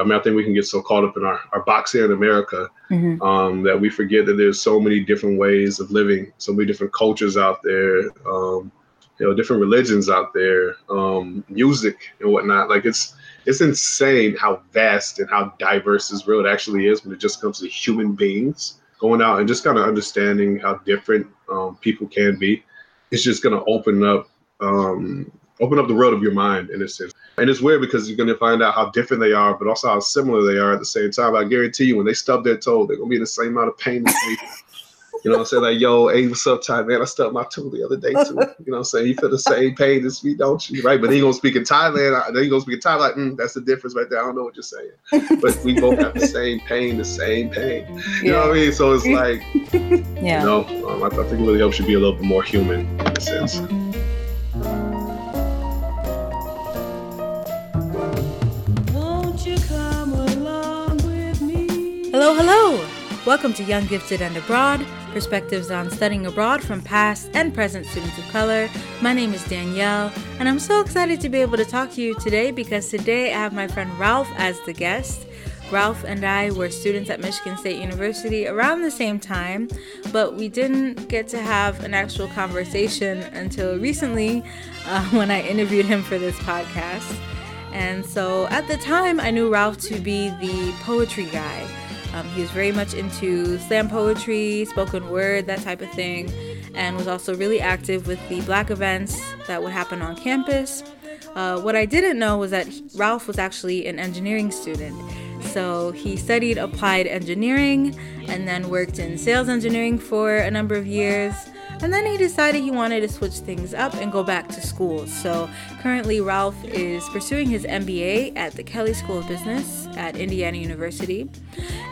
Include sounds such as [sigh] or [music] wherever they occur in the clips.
I mean, I think we can get so caught up in our, our box here in America mm-hmm. um, that we forget that there's so many different ways of living, so many different cultures out there, um, you know, different religions out there, um, music and whatnot. Like it's it's insane how vast and how diverse this world actually is when it just comes to human beings going out and just kind of understanding how different um, people can be. It's just going to open up um, open up the world of your mind in a sense. And it's weird because you're going to find out how different they are, but also how similar they are at the same time. I guarantee you, when they stub their toe, they're going to be in the same amount of pain as [laughs] me. You know what I'm saying? Like, yo, hey, what's up, Ty, man? I stubbed my toe the other day, too. [laughs] You know what I'm saying? You feel the same pain as me, don't you? Right? But then going to speak in Thailand. Then he going to speak in Thai, like, mm, that's the difference right there. I don't know what you're saying. [laughs] But we both have the same pain, the same pain. You yeah. know what I mean? So it's like, yeah. you know, um, I, I, think it really helps you be a little bit more human in a sense. Mm-hmm. Hello, hello! Welcome to Young Gifted and Abroad, perspectives on studying abroad from past and present students of color. My name is Danielle, and I'm so excited to be able to talk to you today because today I have my friend Ralph as the guest. Ralph and I were students at Michigan State University around the same time, but we didn't get to have an actual conversation until recently uh, [laughs] when I interviewed him for this podcast. And so at the time, I knew Ralph to be the poetry guy. Um, he was very much into slam poetry, spoken word, that type of thing, and was also really active with the black events that would happen on campus. Uh, what I didn't know was that Ralph was actually an engineering student. So he studied applied engineering and then worked in sales engineering for a number of years. And then he decided he wanted to switch things up and go back to school. So currently, Ralph is pursuing his MBA at the Kelley School of Business at Indiana University.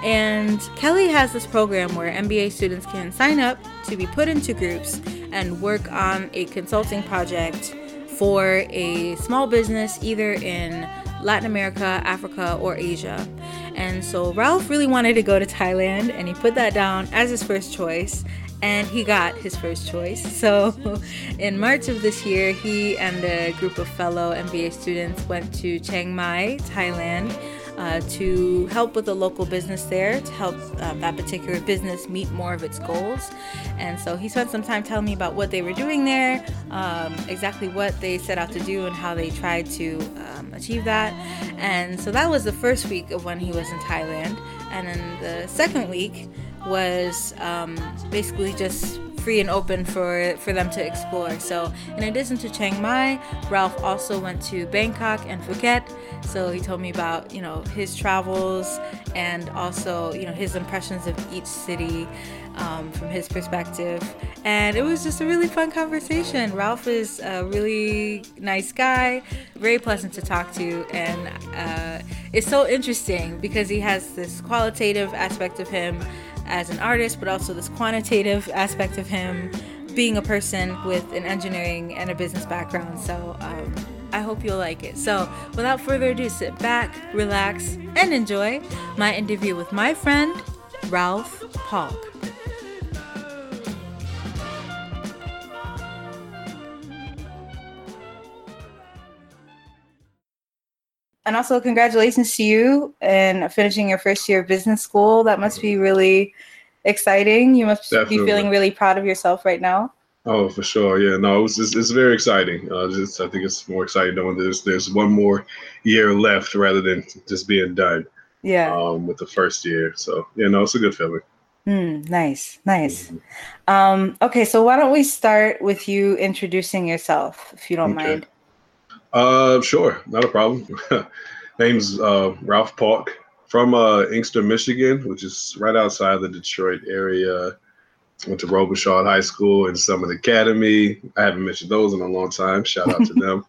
And Kelley has this program where MBA students can sign up to be put into groups and work on a consulting project for a small business either in Latin America, Africa, or Asia. And so Ralph really wanted to go to Thailand and he put that down as his first choice and he got his first choice. So, [laughs] in March of this year, he and a group of fellow MBA students went to Chiang Mai, Thailand, uh, to help with a local business there, to help uh, that particular business meet more of its goals. And so, he spent some time telling me about what they were doing there, um, exactly what they set out to do, and how they tried to um, achieve that. And so, that was the first week of when he was in Thailand. And then the second week, was um, basically just free and open for for them to explore. So in addition to Chiang Mai, Ralph also went to Bangkok and Phuket. So he told me about you know his travels and also you know his impressions of each city um, from his perspective. And it was just a really fun conversation. Ralph is a really nice guy, very pleasant to talk to, and uh, it's so interesting because he has this qualitative aspect of him as an artist, but also this quantitative aspect of him being a person with an engineering and a business background. So um, I hope you'll like it. So without further ado, sit back, relax, and enjoy my interview with my friend, Ralph Palk. And also congratulations to you and finishing your first year of business school. That must be really exciting. You must Definitely. be feeling really proud of yourself right now. Oh, for sure. Yeah, no, it's, it's, it's very exciting. Uh, just, I think it's more exciting knowing there's there's one more year left rather than just being done. Yeah. Um, with the first year, so yeah, no, it's a good feeling. Mm, nice, nice. Mm-hmm. Um, okay, so why don't we start with you introducing yourself, if you don't okay. mind? Uh, sure, not a problem. [laughs] Name's uh, Ralph Park from uh, Inkster, Michigan, which is right outside the Detroit area. Went to Robichaud High School and Summit Academy. I haven't mentioned those in a long time. Shout out to [laughs] them.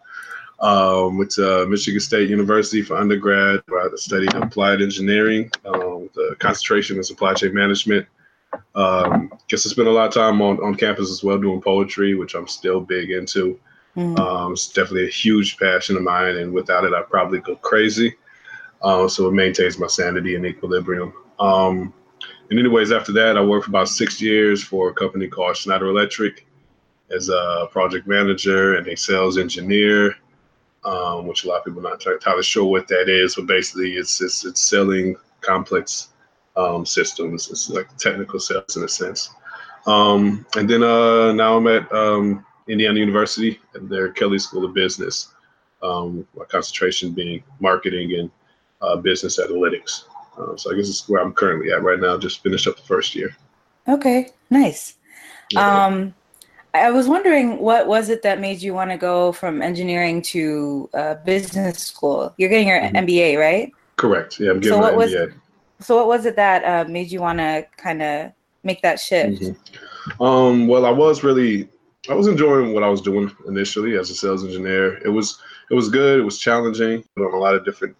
Um, went to Michigan State University for undergrad, where I studied applied engineering um, with a concentration in supply chain management. Um, guess I spent a lot of time on, on campus as well doing poetry, which I'm still big into. Mm. Um, it's definitely a huge passion of mine, and without it, I'd probably go crazy. Uh, so it maintains my sanity and equilibrium. Um, and anyways, after that, I worked for about six years for a company called Schneider Electric as a project manager and a sales engineer. um, which a lot of people are not entirely sure what that is. But basically, it's it's, it's selling complex um, systems. It's like technical sales in a sense. Um, and then uh, now I'm at um, Indiana University and their Kelley School of Business. Um, my concentration being marketing and uh, business analytics. Uh, so I guess it's where I'm currently at right now. Just finished up the first year. Okay, nice. Yeah. Um, I was wondering what was it that made you want to go from engineering to uh, business school? You're getting your mm-hmm. MBA, right? Correct. Yeah, I'm getting so what my was, MBA. So what was it that uh, made you want to kind of make that shift? Mm-hmm. Um, well, I was really I was enjoying what I was doing initially as a sales engineer. It was it was good. It was challenging on a lot of different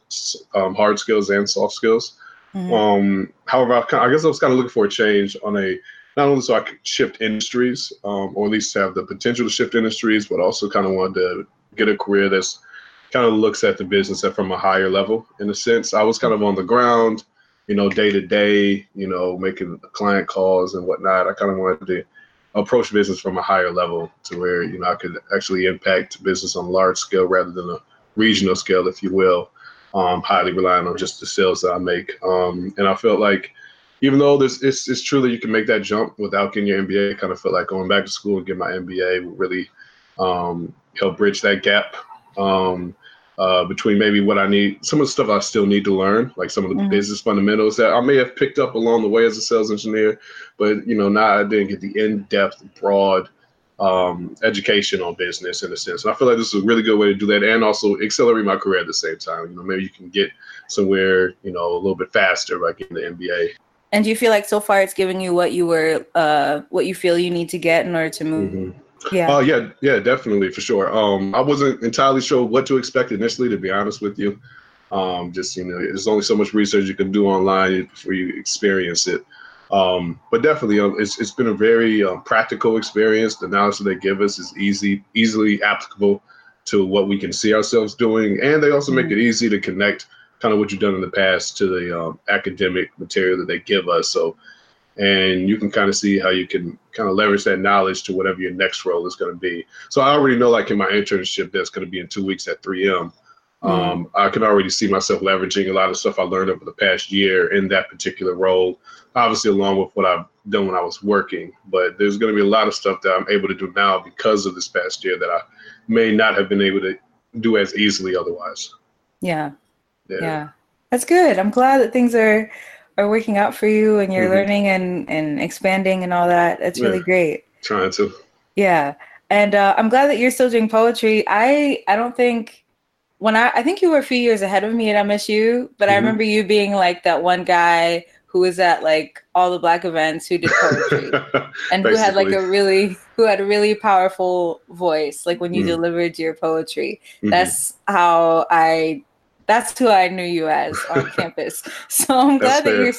um, hard skills and soft skills. Mm-hmm. Um, however, I, I, guess I was kind of looking for a change on a not only so I could shift industries, um, or at least have the potential to shift industries, but also kind of wanted to get a career that's kind of looks at the business from a higher level. In a sense, I was kind of on the ground, you know, day to day, you know, making client calls and whatnot. I kind of wanted to approach business from a higher level to where you know I could actually impact business on a large scale rather than a regional scale, if you will. Um, highly relying on just the sales that I make. Um, and I felt like even though this it's, it's true that you can make that jump without getting your MBA, I kind of felt like going back to school and get my MBA would really um, help bridge that gap. Um, uh, between maybe what I need, some of the stuff I still need to learn, like some of the mm-hmm. business fundamentals that I may have picked up along the way as a sales engineer, but you know, now I didn't get the in-depth, broad um, education on business in a sense. And I feel like this is a really good way to do that, and also accelerate my career at the same time. You know, maybe you can get somewhere, you know, a little bit faster by getting the MBA. And do you feel like so far it's giving you what you were, uh, what you feel you need to get in order to move? Mm-hmm yeah. Oh uh, yeah, yeah, definitely for sure. Um, I wasn't entirely sure what to expect initially, to be honest with you. Um, just you know, there's only so much research you can do online before you experience it. Um, but definitely, um, it's it's been a very um, practical experience. The knowledge that they give us is easy, easily applicable to what we can see ourselves doing, and they also mm-hmm. make it easy to connect kind of what you've done in the past to the um, academic material that they give us. So and you can kind of see how you can kind of leverage that knowledge to whatever your next role is going to be. So I already know, like in my internship, that's going to be in two weeks at 3M. Mm-hmm. Um, I can already see myself leveraging a lot of stuff I learned over the past year in that particular role, obviously along with what I've done when I was working. But there's going to be a lot of stuff that I'm able to do now because of this past year that I may not have been able to do as easily otherwise. Yeah. Yeah. yeah. That's good. I'm glad that things are are working out for you and you're mm-hmm. learning and, and expanding and all that. It's yeah. really great. Trying to. Yeah. And uh, I'm glad that you're still doing poetry. I I don't think when I I think you were a few years ahead of me at MSU, but mm-hmm. I remember you being like that one guy who was at like all the black events who did poetry [laughs] and who had like a really who had a really powerful voice like when you mm. delivered your poetry mm-hmm. that's how i that's who I knew you as [laughs] on campus. So I'm glad that you're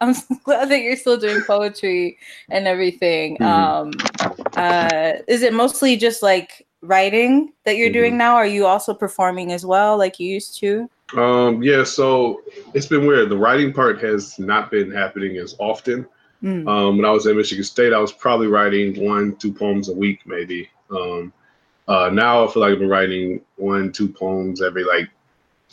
I'm [laughs] glad that you're still doing poetry and everything. Mm-hmm. Um, uh, is it mostly just like writing that you're mm-hmm. doing now? Are you also performing as well, like you used to? Um, yeah, so it's been weird. The writing part has not been happening as often. Mm. Um, when I was at Michigan State, I was probably writing one, two poems a week, maybe. Um, uh, now I feel like I've been writing one, two poems every like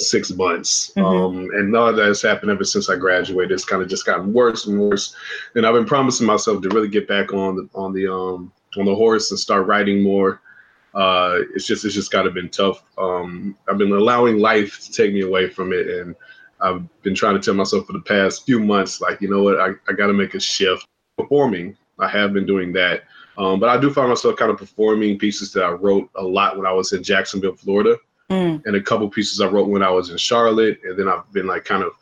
six months. Mm-hmm. Um, and none of that has happened ever since I graduated. It's kind of just gotten worse and worse. And I've been promising myself to really get back on the on the um on the horse and start writing more. Uh, it's just it's just kind of been tough. Um, I've been allowing life to take me away from it, and I've been trying to tell myself for the past few months, like you know what, I, I got to make a shift. Performing, I have been doing that. Um, but I do find myself kind of performing pieces that I wrote a lot when I was in Jacksonville, Florida mm. and a couple pieces I wrote when I was in Charlotte, and then I've been like kind of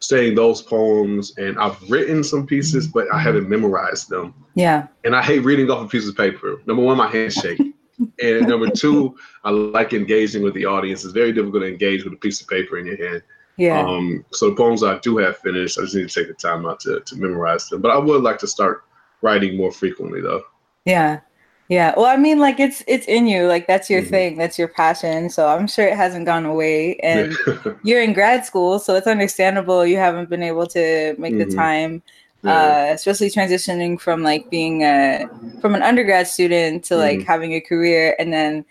saying those poems, and I've written some pieces, but I haven't memorized them. Yeah. And I hate reading off a piece of paper. Number one, my hands shake. [laughs] and number two, I like engaging with the audience. It's very difficult to engage with a piece of paper in your hand. Yeah. Um, so the poems I do have finished, I just need to take the time out to, to memorize them. But I would like to start writing more frequently though. Yeah. Yeah. Well, I mean, like it's it's in you. Like that's your mm-hmm. thing. That's your passion. So I'm sure it hasn't gone away. And [laughs] you're in grad school, so it's understandable you haven't been able to make mm-hmm. the time. Yeah. Uh, especially transitioning from like being a from an undergrad student to like mm-hmm. having a career and then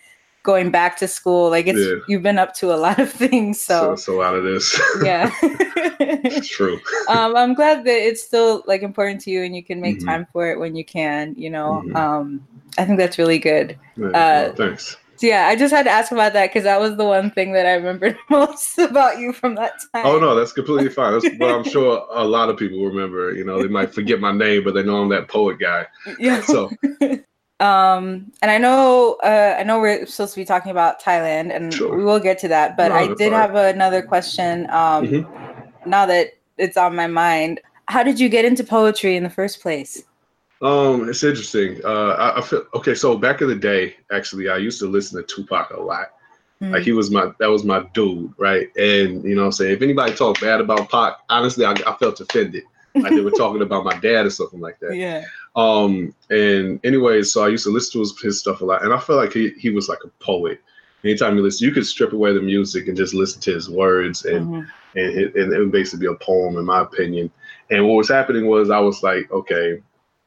going back to school. Like it's yeah. you've been up to a lot of things. So so, a lot of this. yeah. [laughs] it's true. Um, I'm glad that it's still like important to you and you can make mm-hmm. time for it when you can, you know. Mm-hmm. Um, I think that's really good. Yeah, uh, well, thanks. So yeah, I just had to ask about that because that was the one thing that I remembered [laughs] most about you from that time. Oh no, that's completely fine. That's what I'm sure a lot of people remember. You know, they might forget my name, but they know I'm that poet guy. [laughs] Yeah. So Um, and I know, uh, I know we're supposed to be talking about Thailand, and sure. we will get to that. But no, I did fine. have another question. Um, mm-hmm. Now that it's on my mind, how did you get into poetry in the first place? Um, it's interesting. Uh, I, I feel okay. So back in the day, actually, I used to listen to Tupac a lot. Mm-hmm. Like he was my, that was my dude, right? And you know, what I'm saying if anybody talked bad about Pac, honestly, I, I felt offended like they were [laughs] talking about my dad or something like that. Yeah. Um, and anyway, so I used to listen to his, his stuff a lot, and I felt like he, he was like a poet. Anytime you listen, you could strip away the music and just listen to his words, and mm-hmm. and, it, and it would basically be a poem, in my opinion. And what was happening was I was like, okay,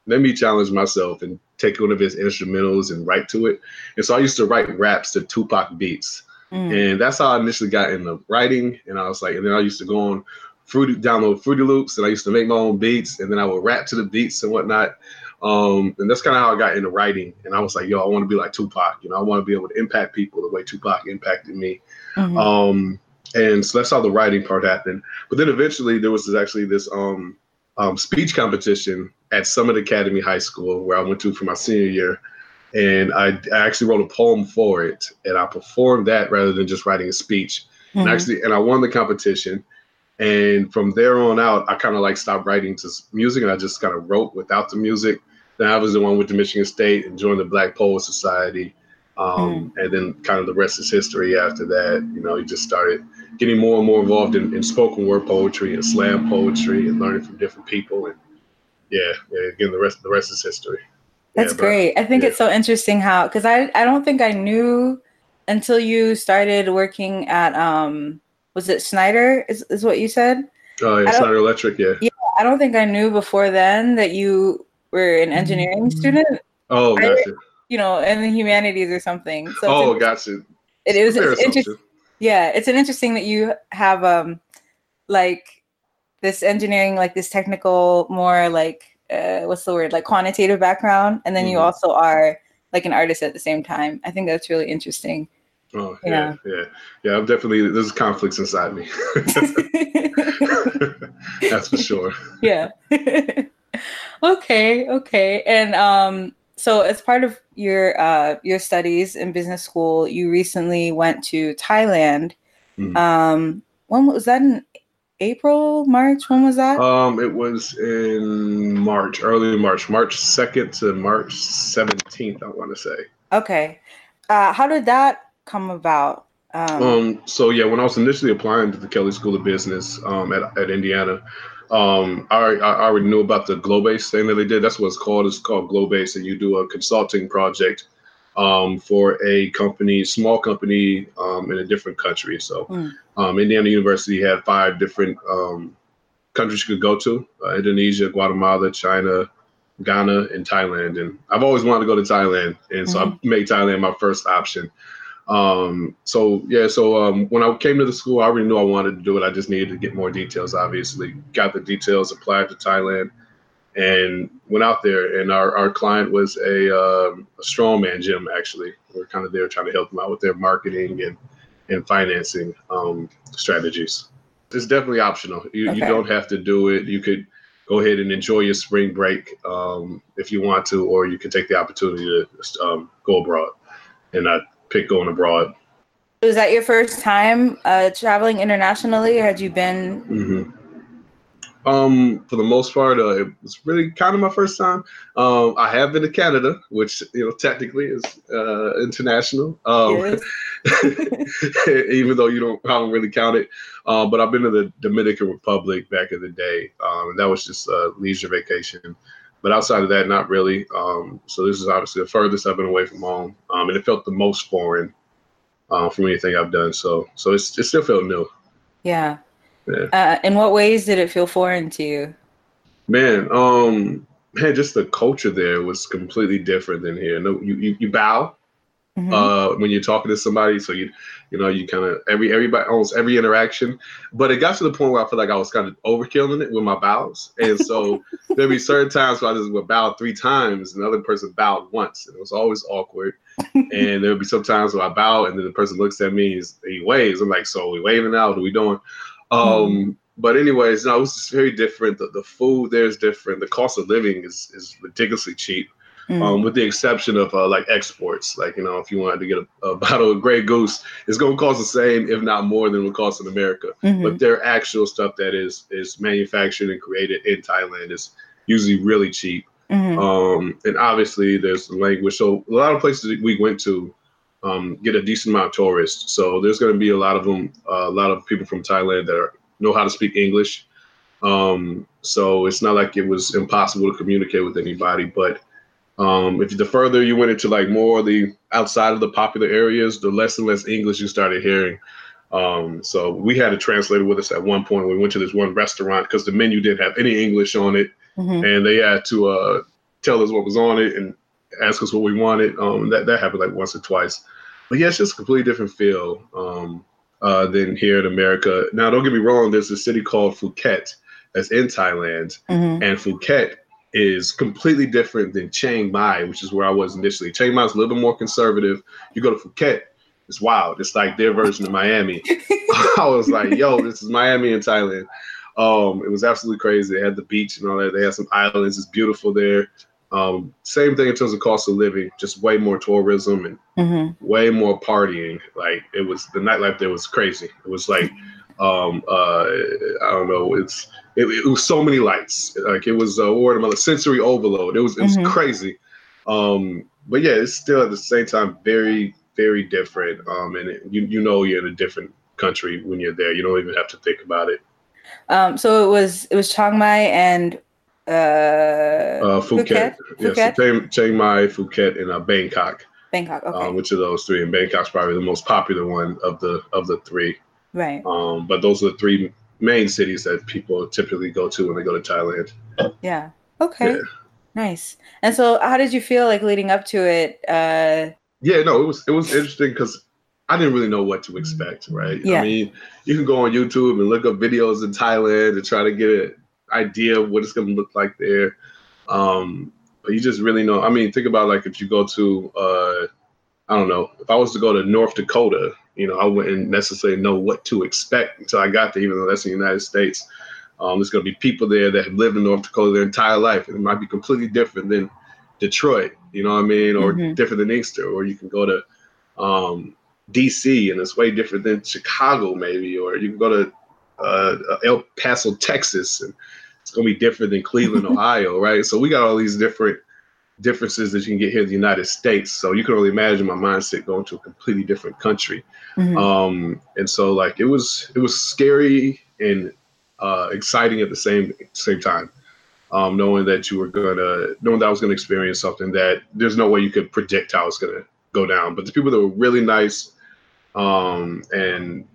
let me challenge myself and take one of his instrumentals and write to it. And so I used to write raps to Tupac beats. Mm. And that's how I initially got into writing. And I was like, and then I used to go on Fruity download Fruity Loops, and I used to make my own beats, and then I would rap to the beats and whatnot. Um, and that's kind of how I got into writing. And I was like, yo, I want to be like Tupac. You know, I want to be able to impact people the way Tupac impacted me. Mm-hmm. Um, and so that's how the writing part happened. But then eventually there was this, actually this um, um, speech competition at Summit Academy High School where I went to for my senior year. And I, I actually wrote a poem for it, and I performed that rather than just writing a speech. Mm-hmm. And actually, and I won the competition. And from there on out, I kind of like stopped writing to music and I just kind of wrote without the music. Then I was the one with the Michigan State and joined the Black Poet Society. Um, mm. And then kind of the rest is history after that. You know, you just started getting more and more involved in, in spoken word poetry and slam poetry and learning from different people. And yeah, yeah again, the rest the rest is history. That's yeah, great. But, I think yeah. it's so interesting how because I I don't think I knew until you started working at um was it Schneider? Is, is what you said? Oh yeah, Schneider Electric. Yeah. Yeah, I don't think I knew before then that you were an engineering mm-hmm. student. Oh, gotcha. I, you know, in the humanities or something. So oh, gotcha. It is interesting. Yeah, it's an interesting that you have um like this engineering, like this technical, more like uh, what's the word, like quantitative background, and then mm-hmm. you also are like an artist at the same time. I think that's really interesting. Oh yeah, yeah, yeah. yeah I'm definitely there's conflicts inside me. [laughs] [laughs] That's for sure. Yeah. [laughs] okay, okay. And um so as part of your uh your studies in business school, you recently went to Thailand. Mm-hmm. Um when was that in April, March? When was that? Um it was in March, early March, March 2nd to March 17th, I want to say. Okay. Uh how did that come about? Um, um, so yeah, when I was initially applying to the Kelley School of Business um, at, at Indiana, um, I, I already knew about the Globase thing that they did. That's what it's called. It's called Globase, and you do a consulting project um, for a company, small company um, in a different country. So mm. um, Indiana University had five different um, countries you could go to: uh, Indonesia, Guatemala, China, Ghana, and Thailand. And I've always wanted to go to Thailand, and so mm-hmm. I made Thailand my first option. Um, so yeah, so um, when I came to the school, I already knew I wanted to do it. I just needed to get more details. Obviously, got the details, applied to Thailand, and went out there. And our, our client was a, um, a strongman gym. Actually, we are kind of there trying to help them out with their marketing and and financing um, strategies. It's definitely optional. You, okay. you don't have to do it. You could go ahead and enjoy your spring break um, if you want to, or you can take the opportunity to um, go abroad and not pick going abroad. Was that your first time uh, traveling internationally, or had you been? Mm-hmm. Um, for the most part, uh, it was really kind of my first time. Um, I have been to Canada, which you know technically is uh, international, um, [laughs] even though you don't, I don't really count it. Uh, but I've been to the Dominican Republic back in the day, um, and that was just a leisure vacation. But outside of that, not really. Um, so this is obviously the furthest I've been away from home, um, and it felt the most foreign uh, from anything I've done. So so it's, it still felt new. Yeah. Yeah. Uh, in what ways did it feel foreign to you? Man, um, man, just the culture there was completely different than here. No, you you, you bow, mm-hmm. uh, when you're talking to somebody. So you, you know, you kind of every everybody almost every interaction. But it got to the point where I feel like I was kind of overkilling it with my bows, and so [laughs] there'd be certain times where I just would bow three times, and the other person bowed once, and it was always awkward. [laughs] and there would be some times where I bow, and then the person looks at me, he waves. I'm like, so we waving out? What are we doing? Um, mm-hmm. But anyways, no, it was just very different. The, the food there is different. The cost of living is is ridiculously cheap mm. um, with the exception of uh, like exports. Like you know, if you wanted to get a, a [laughs] bottle of Grey Goose, it's going to cost the same, if not more, than it would cost in America. Mm-hmm. But their actual stuff that is is manufactured and created in Thailand is usually really cheap. Mm-hmm. Um, and obviously, there's the language. So a lot of places we went to um, get a decent amount of tourists. So there's going to be a lot of them, uh, a lot of people from Thailand that are, know how to speak English. Um, so it's not like it was impossible to communicate with anybody, but um, if the further you went into like more the outside of the popular areas, the less and less English you started hearing. Um, so we had a translator with us at one point. We went to this one restaurant because the menu didn't have any English on it, mm-hmm. and they had to uh, tell us what was on it and ask us what we wanted. Um, that that happened like once or twice. But yeah, it's just a completely different feel um, uh, than here in America. Now, don't get me wrong. There's a city called Phuket that's in Thailand, mm-hmm. and Phuket is completely different than Chiang Mai, which is where I was initially. Chiang Mai is a little bit more conservative. You go to Phuket, it's wild. It's like their version of Miami. [laughs] [laughs] I was like, yo, this is Miami in Thailand. Um, it was absolutely crazy. They had the beach and all that. They had some islands. It's beautiful there. Um, same thing in terms of cost of living, just way more tourism and mm-hmm. way more partying. Like it was the nightlife there was crazy. It was like um, uh, I don't know. It's it, it, was so many lights. Like it was a word about a sensory overload. It was it was mm-hmm. crazy. Um, but yeah, it's still at the same time very very different. Um, and it, you you know you're in a different country when you're there. You don't even have to think about it. Um, so it was it was Chiang Mai and uh, uh Phuket. Phuket. Yes? Chiang, Chiang Mai, Phuket, and uh, Bangkok. Bangkok. Okay. Um, which of those three? And Bangkok's probably the most popular one of the of the three. Right. Um, but those are the three main cities that people typically go to when they go to Thailand. Yeah. Okay. Yeah. Nice. And so, how did you feel like leading up to it? Uh... Yeah, no, it was it was interesting because I didn't really know what to expect. Right. Yeah. I mean, you can go on YouTube and look up videos in Thailand and try to get an idea of what it's going to look like there. Um, but you just really know. I mean, think about like if you go to, uh, I don't know, if I was to go to North Dakota you know, I wouldn't necessarily know what to expect until I got there, even though that's the United States. Um, there's going to be people there that have lived in North Dakota their entire life, and it might be completely different than Detroit, you know what I mean, or mm-hmm. different than Inkster, or you can go to um, DC and it's way different than Chicago, maybe, or you can go to uh, El Paso, Texas, and it's going to be different than Cleveland, [laughs] Ohio, right? So we got all these different differences that you can get here in the United States. So you can only imagine my mindset going to a completely different country. Mm-hmm. Um, and so like it was it was scary and uh, exciting at the same same time. Um, knowing that you were gonna knowing that I was gonna experience something that there's no way you could predict how it's gonna go down. But the people that were really nice, um, and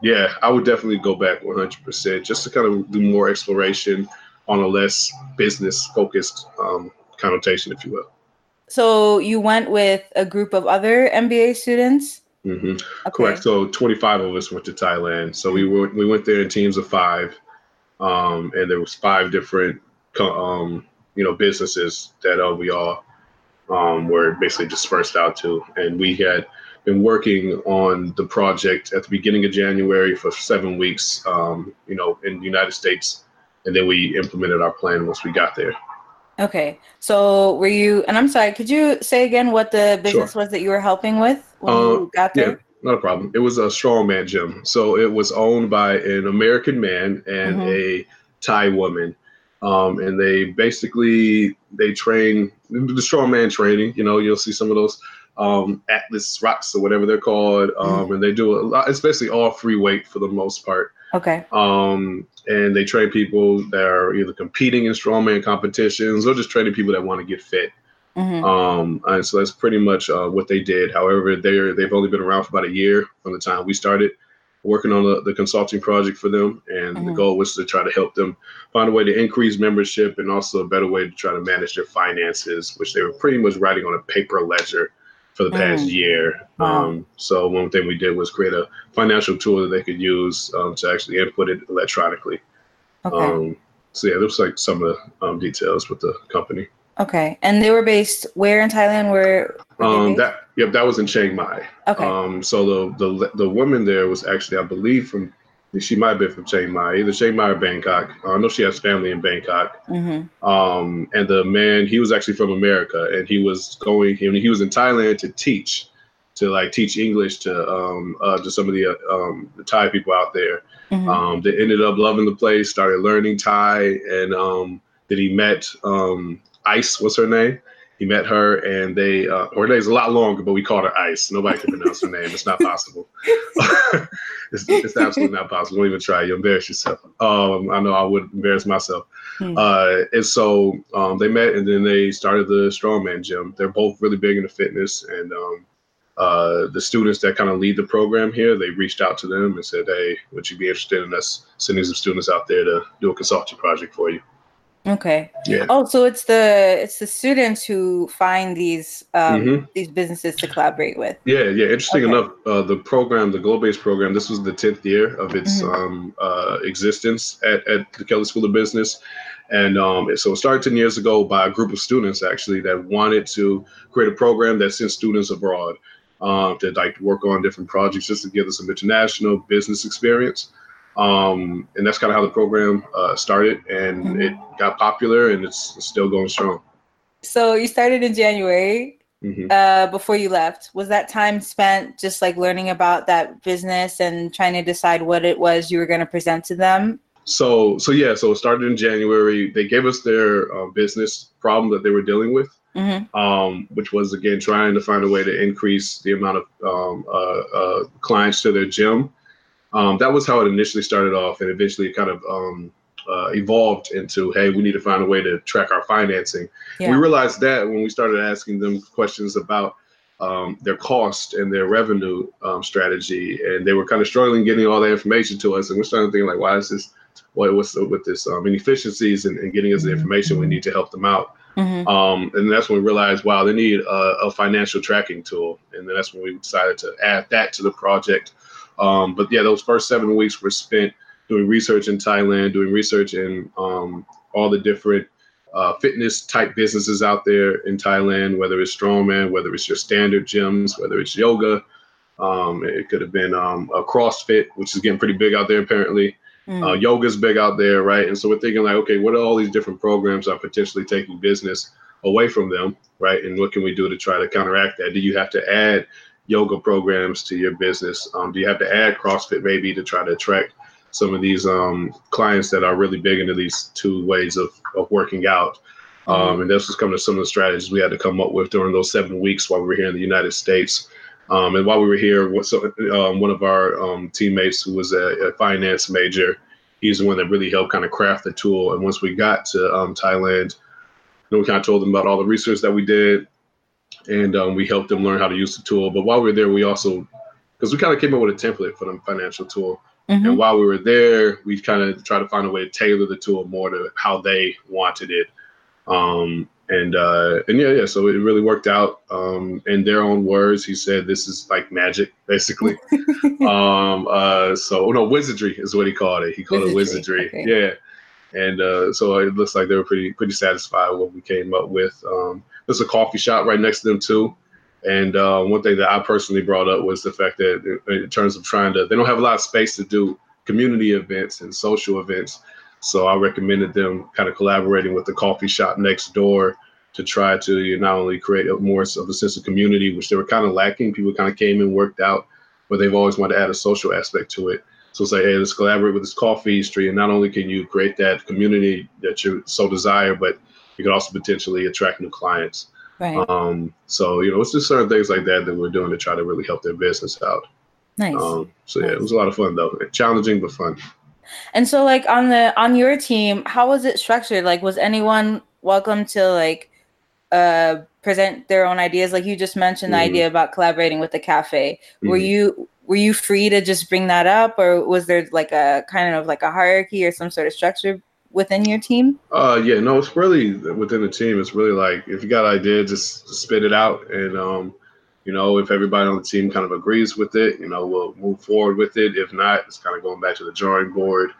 yeah, I would definitely go back 100% just to kind of do more exploration on a less business focused um, connotation, if you will. So you went with a group of other MBA students. Mm-hmm. Okay. Correct. So 25 of us went to Thailand. So we were we went there in teams of five, um, and there was five different um, you know businesses that uh, we all um, were basically dispersed out to, and we had been working on the project at the beginning of January for seven weeks, um, you know, in the United States, and then we implemented our plan once we got there. Okay. So were you, and I'm sorry, could you say again what the business sure. was that you were helping with when uh, you got there? Yeah, not a problem. It was a strongman gym. So it was owned by an American man and mm-hmm. a Thai woman. Um, and they basically they train the strongman training. You know, you'll see some of those um, Atlas rocks or whatever they're called, um, mm-hmm. and they do a lot, especially all free weight for the most part. Okay. Um, and they train people that are either competing in strongman competitions or just training people that want to get fit. Mm-hmm. Um, and so that's pretty much uh, what they did. However, they're they've only been around for about a year from the time we started working on the, the consulting project for them. And mm-hmm. the goal was to try to help them find a way to increase membership and also a better way to try to manage their finances, which they were pretty much writing on a paper ledger for the past mm. year. Wow. Um, so one thing we did was create a financial tool that they could use um, to actually input it electronically. Okay. Um, so yeah, those like some of the um, details with the company. Okay, and they were based where in Thailand? Where? Um, that yeah, that was in Chiang Mai. Okay. Um, so the the the woman there was actually, I believe, from she might have been from Chiang Mai, either Chiang Mai or Bangkok. Uh, I know she has family in Bangkok. Mm-hmm. Um, and the man, he was actually from America, and he was going. He, he was in Thailand to teach, to like teach English to um, uh, to some of the uh, um, the Thai people out there. Mm-hmm. Um, they ended up loving the place, started learning Thai, and um, then he met um, Ice. What's her name? He met her and they uh, her name's a lot longer, but we called her Ice. Nobody can pronounce her name. It's not possible. [laughs] it's, it's, absolutely not possible. Don't even try. You embarrass yourself. Um, I know I would embarrass myself. Hmm. Uh, and so um, they met and then they started the strongman gym. They're both really big into fitness and um, uh, the students that kind of lead the program here, they reached out to them and said, "Hey, would you be interested in us sending some students out there to do a consulting project for you?" Okay. Yeah. Oh, so it's the it's the students who find these um, mm-hmm. these businesses to collaborate with. Yeah, yeah. Interesting okay. enough, uh, the program, the Globase program, this was the tenth year of its mm-hmm. um, uh, existence at, at the Kelley School of Business, and um, so it started ten years ago by a group of students actually that wanted to create a program that sent students abroad um, to like work on different projects just to give us some international business experience. Um, and that's kind of how the program uh, started, and mm-hmm. it got popular, and it's still going strong. So you started in January. Mm-hmm. Uh, before you left, was that time spent just like learning about that business and trying to decide what it was you were going to present to them? So, so yeah, so it started in January. They gave us their uh, business problem that they were dealing with, mm-hmm. um, which was again trying to find a way to increase the amount of um, uh, uh clients to their gym um, that was how it initially started off, and eventually kind of um, uh, evolved into, hey, we need to find a way to track our financing. Yeah. We realized that when we started asking them questions about um, their cost and their revenue um, strategy, and they were kind of struggling getting all that information to us, and we're starting to think like, why is this? What, what's the, with this um, inefficiencies and, and getting us the mm-hmm. information we need to help them out. Mm-hmm. Um, and that's when we realized, wow, they need a, a, financial tracking tool. And then that's when we decided to add that to the project um, but yeah, those first seven weeks were spent doing research in Thailand, doing research in um, all the different uh, fitness type businesses out there in Thailand, whether it's strongman, whether it's your standard gyms, whether it's yoga. Um, it could have been um, a CrossFit, which is getting pretty big out there apparently. Mm. Uh, yoga's big out there, right? And so we're thinking like, okay, what are all these different programs are potentially taking business away from them, right? And what can we do to try to counteract that? Do you have to add yoga programs to your business? Um, do you have to add CrossFit maybe to try to attract some of these um, clients that are really big into these two ways of, of working out? Um, mm-hmm. and this was coming to some of the strategies we had to come up with during those seven weeks while we were here in the United States. Um, and while we were here, so, um, one of our um, teammates who was a, a, finance major, he's the one that really helped kind of craft the tool. And once we got to Thailand, we kind of told them about all the research that we did, and um, we helped them learn how to use the tool. But while we were there, we also, because we kind of came up with a template for the financial tool. Mm-hmm. And while we were there, we kind of tried to find a way to tailor the tool more to how they wanted it. Um, and uh, and yeah, yeah. So it really worked out. Um, in their own words, he said, "This is like magic, basically." [laughs] um, uh, so no, wizardry is what he called it. He called wizardry. it wizardry. Okay. Yeah. And uh, so it looks like they were pretty pretty satisfied with what we came up with. Um, there's a coffee shop right next to them too. And uh, one thing that I personally brought up was the fact that in terms of trying to, they don't have a lot of space to do community events and social events. So I recommended them kind of collaborating with the coffee shop next door to try to not only create a more of a sense of community, which they were kind of lacking. People kind of came and worked out, but they've always wanted to add a social aspect to it. So say, hey, let's collaborate with this coffee street, and not only can you create that community that you so desire, but you could also potentially attract new clients. Right. Um, so you know, it's just certain things like that that we're doing to try to really help their business out. Nice. Um, so nice. yeah, it was a lot of fun though, challenging but fun. And so, like on the on your team, how was it structured? Like, was anyone welcome to like uh present their own ideas? Like you just mentioned mm-hmm. the idea about collaborating with the cafe. Mm-hmm. Were you were you free to just bring that up, or was there like a kind of like a hierarchy or some sort of structure within your team? Uh, yeah, no, it's really within the team. It's really like if you got an idea, just spit it out. And um, You know, if everybody on the team kind of agrees with it, you know, we'll move forward with it. If not, it's kind of going back to the drawing board.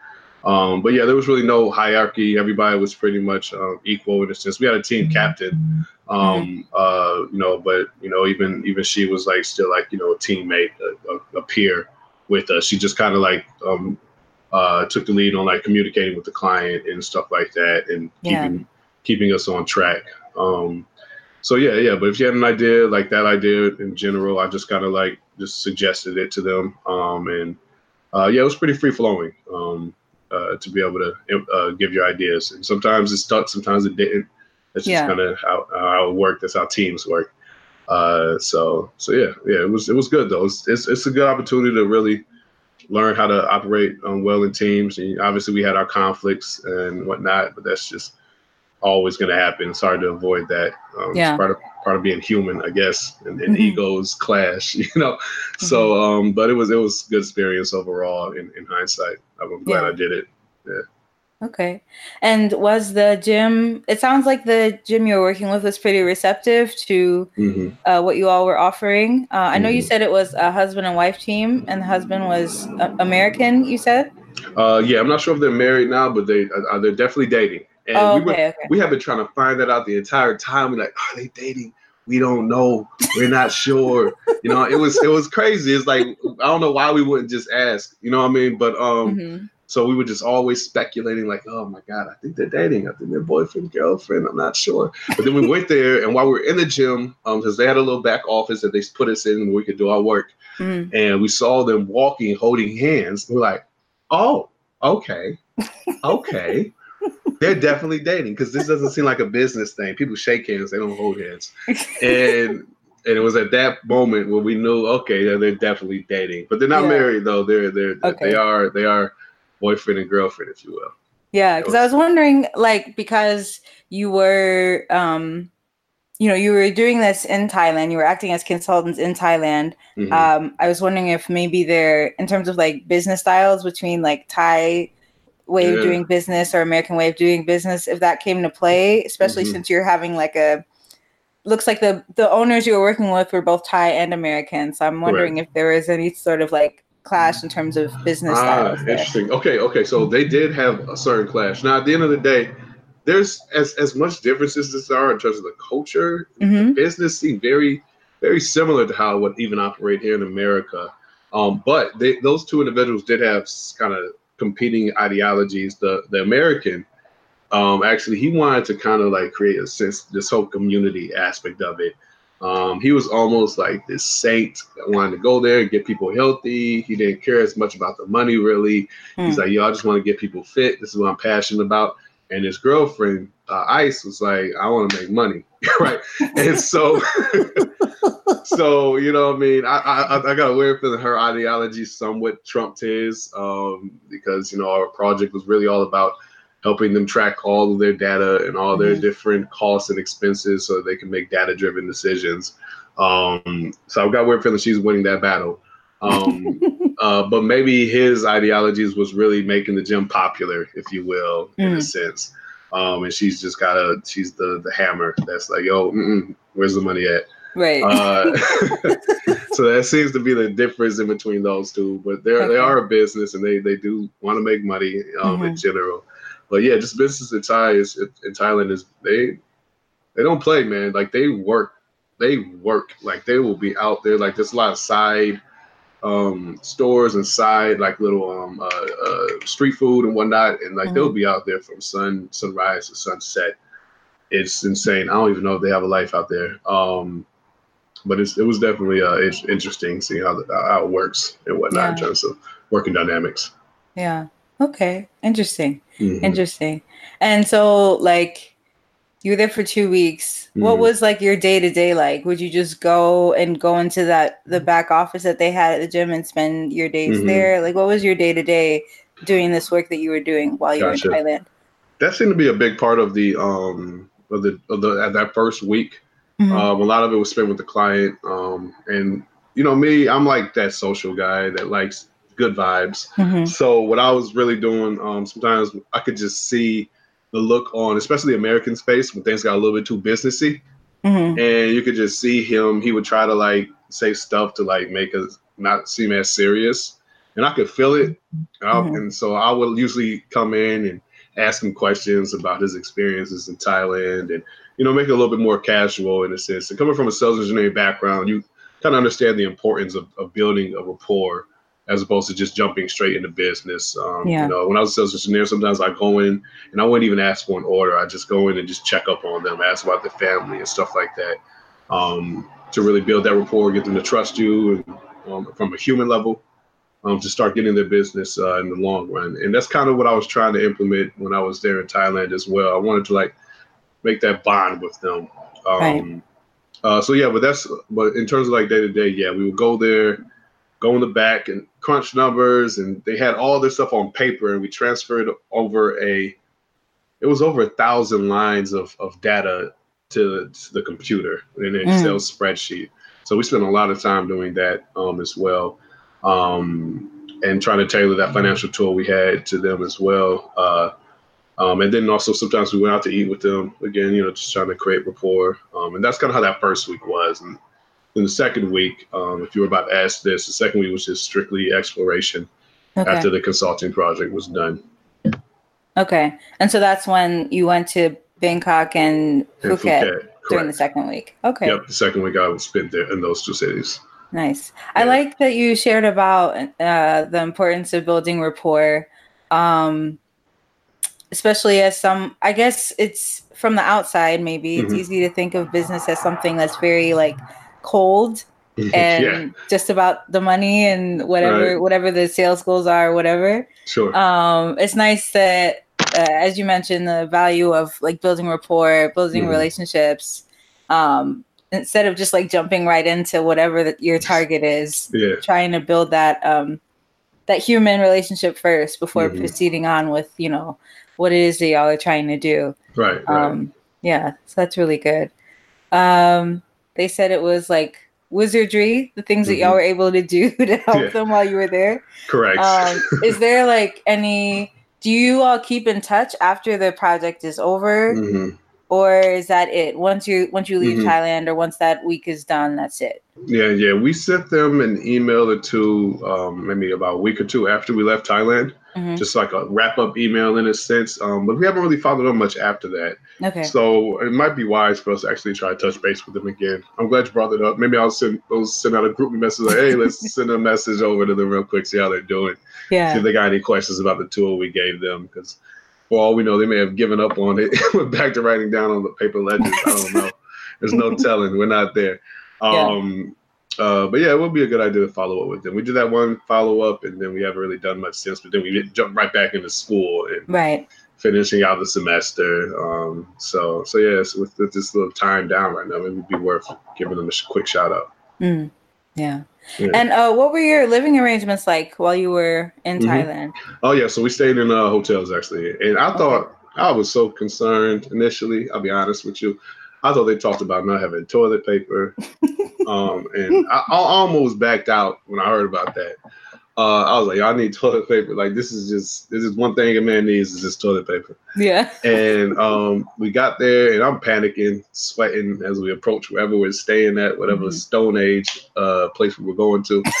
Um, but yeah, there was really no hierarchy. Everybody was pretty much um, equal in a sense. We had a team captain, um, uh, you know, but you know, even even she was like still like you know a teammate, a, a, a peer with us. She just kind of like um, uh, took the lead on like communicating with the client and stuff like that, and yeah. keeping keeping us on track. Um, so yeah, yeah. But if you had an idea like that idea in general, I just kind of like just suggested it to them, um, and uh, yeah, it was pretty free flowing. Um, uh, to be able to uh, give your ideas. And sometimes it stuck, sometimes it didn't. That's just kind of how, how it worked. That's how teams work. Uh, so so yeah, yeah, it was it was good though. It's, it's, it's a good opportunity to really learn how to operate um, well in teams. And obviously, we had our conflicts and whatnot, but that's just always going to happen. It's hard to avoid that. Um, yeah. part of part of being human, I guess, and, and mm-hmm. egos clash, [laughs] you know. Mm-hmm. So, um, but it was it was good experience overall. In, in hindsight, I'm glad yeah. I did it. Yeah. Okay. And was the gym, it sounds like the gym you were working with was pretty receptive to mm-hmm. uh, what you all were offering. Uh, I know mm-hmm. you said it was a husband and wife team, and the husband was uh, American, you said? Uh, yeah, I'm not sure if they're married now, but they uh, they're definitely dating. And oh, we, were, okay. we have been trying to find that out the entire time. We're like, are they dating? We don't know. We're not sure. you know, it was it was crazy. It's like I don't know why we wouldn't just ask. You know what I mean? But um, mm-hmm. So we were just always speculating, like, oh my god, I think they're dating. I think they're boyfriend girlfriend. I'm not sure. But then we went there, and while we were in the gym, um, because they had a little back office that they put us in where we could do our work, mm-hmm. and we saw them walking, holding hands. We're like, oh, okay, okay they're definitely dating because this doesn't seem like a business thing. People shake hands, they don't hold hands. And and it was at that moment where we knew, okay, they're, they're definitely dating, but they're not yeah. married though. They're they're okay. they are they are boyfriend and girlfriend, if you will. Yeah, because I was wondering, like, because you were, um, you know, you were doing this in Thailand, you were acting as consultants in Thailand. Mm-hmm. Um, I was wondering if maybe there, in terms of like business styles between like Thai way yeah. of doing business or American way of doing business, if that came to play, especially mm-hmm. since you're having like a looks like the the owners you were working with were both Thai and American. So I'm wondering if there was any sort of like clash in terms of business ah, Interesting. Okay, okay. So they did have a certain clash. Now at the end of the day, there's as as much differences as there are in terms of the culture, mm-hmm. the business seem very very similar to how it would even operate here in America. Um, but they, those two individuals did have kind of competing ideologies. The the American, um, actually, he wanted to kind of like create a sense this whole community aspect of it. Um, he was almost like this saint that wanted to go there and get people healthy. He didn't care as much about the money, really. Mm. He's like, yo, I just want to get people fit. This is what I'm passionate about. And his girlfriend, uh, Ice, was like, I want to make money, [laughs] right? and so [laughs] so you know, I mean, I, I I got a weird feeling her ideology somewhat trumped his, um, because you know our project was really all about helping them track all of their data and all their mm-hmm. different costs and expenses so they can make data driven decisions. Um, so I've got weird feeling she's winning that battle. Um, [laughs] uh, but maybe his ideologies was really making the gym popular, if you will, mm. in a mm. sense. Um, and she's just got a she's the the hammer that's like, yo, where's the money at? Right. Uh, [laughs] [laughs] so that seems to be the difference in between those two. But they're okay. they are a business and they they do want to make money um, mm-hmm. in general. But yeah, just business in Thai is in Thailand is they they don't play, man. Like they work, they work. Like they will be out there. Like there's a lot of side um, stores and side like little um, uh, uh, street food and whatnot, and like mm-hmm. they'll be out there from sun sunrise to sunset. It's insane. I don't even know if they have a life out there. Um, but it was definitely uh, interesting seeing how the, how it works and whatnot yeah. in terms of working dynamics. Yeah. Okay. Interesting. Mm-hmm. Interesting. And so, like, you were there for two weeks. Mm-hmm. What was like your day to day like? Would you just go and go into that the back office that they had at the gym and spend your days mm-hmm. there? Like, what was your day to day doing this work that you were doing while you gotcha. were in Thailand? That seemed to be a big part of the um of the of the at that first week Mm-hmm. Um, a lot of it was spent with the client. Um, and you know me, I'm like that social guy that likes good vibes. Mm-hmm. So what I was really doing, um, sometimes I could just see the look on, especially American space when things got a little bit too businessy. mm-hmm. and you could just see him. He would try to like say stuff to like make us not seem as serious, and I could feel it. Mm-hmm. And so I would usually come in and ask him questions about his experiences in Thailand, and you know, make it a little bit more casual in a sense. And coming from a sales engineering background, you kind of understand the importance of, of building a rapport as opposed to just jumping straight into business. Um, yeah. You know, when I was a sales engineer, sometimes I go in and I wouldn't even ask for an order. I just go in and just check up on them, ask about their family and stuff like that, um, to really build that rapport, get them to trust you, and um, from a human level, um, to start getting their business uh, in the long run. And that's kind of what I was trying to implement when I was there in Thailand as well. I wanted to like make that bond with them. Right. Um, uh, so yeah, but that's but in terms of like day to day, yeah, we would go there go in the back and crunch numbers and they had all this stuff on paper and we transferred over a it was over a thousand lines of, of data to, to the computer in an excel mm. spreadsheet so we spent a lot of time doing that um, as well um, and trying to tailor that financial tool we had to them as well uh, um, and then also sometimes we went out to eat with them again you know just trying to create rapport um, and that's kind of how that first week was and then the second week, um, if you were about to ask this, the second week was just strictly exploration okay. after the consulting project was done. Okay. And so that's when you went to Bangkok and Phuket, and Phuket during the second week. Okay. Yep. The second week I was spent there in those two cities. Nice. Yeah. I like that you shared about uh, the importance of building rapport. Um, especially as some, I guess it's from the outside, maybe it's mm-hmm. easy to think of business as something that's very like cold [laughs] and yeah. just about the money and whatever right. whatever the sales goals are whatever sure um it's nice that uh, as you mentioned the value of like building rapport building mm. relationships um instead of just like jumping right into whatever that your target is yeah. trying to build that um that human relationship first before mm-hmm. proceeding on with you know what it is that y'all are trying to do right, right. um yeah so that's really good um they said it was like wizardry, the things mm-hmm. that y'all mm-hmm. were able to do [laughs] to help yeah. them while you were there. Correct. Um, [laughs] is there like any? Do you all keep in touch after the project is over, mm-hmm. or is that it? Once you once you leave mm-hmm. Thailand, or once that week is done, that's it. Yeah, yeah. We sent them an email or two, um, maybe about a week or two after we left Thailand mm-hmm. just like a wrap up email in a sense. Um, but we haven't really followed up much after that. Okay. So it might be wise for us to actually try to touch base with them again. I'm glad you brought it up. Maybe I'll send I'll send out a group message like, hey, let's send a message over to them real quick, see how they're doing. Yeah. See if they got any questions about the tool we gave them. Because for all we know, they may have given up on it, [laughs] went back to writing down on the paper ledgers. I don't know. There's no [laughs] telling. We're not there. Um, uh, but yeah, it would be a good idea to follow up with them. We did that one follow up, and then we haven't really done much since. But then we jumped right back into school and right finishing out the semester. Um, so so yeah, so with, with, this little time down right now, it would be worth giving them a quick shout out. Mm, yeah. yeah. And uh, what were your living arrangements like while you were in mm-hmm. Thailand? Oh yeah, so we stayed in uh, hotels actually, and I thought I was so concerned initially. I'll be honest with you. I thought they talked about not having toilet paper, [laughs] um, and I, I, almost backed out when I heard about that. Uh, I was like, I need toilet paper. Like this is just this is one thing a man needs is just toilet paper. Yeah. And um, we got there, and I'm panicking, sweating as we approach wherever we're staying at, whatever mm-hmm. Stone Age uh, place we were going to. [laughs]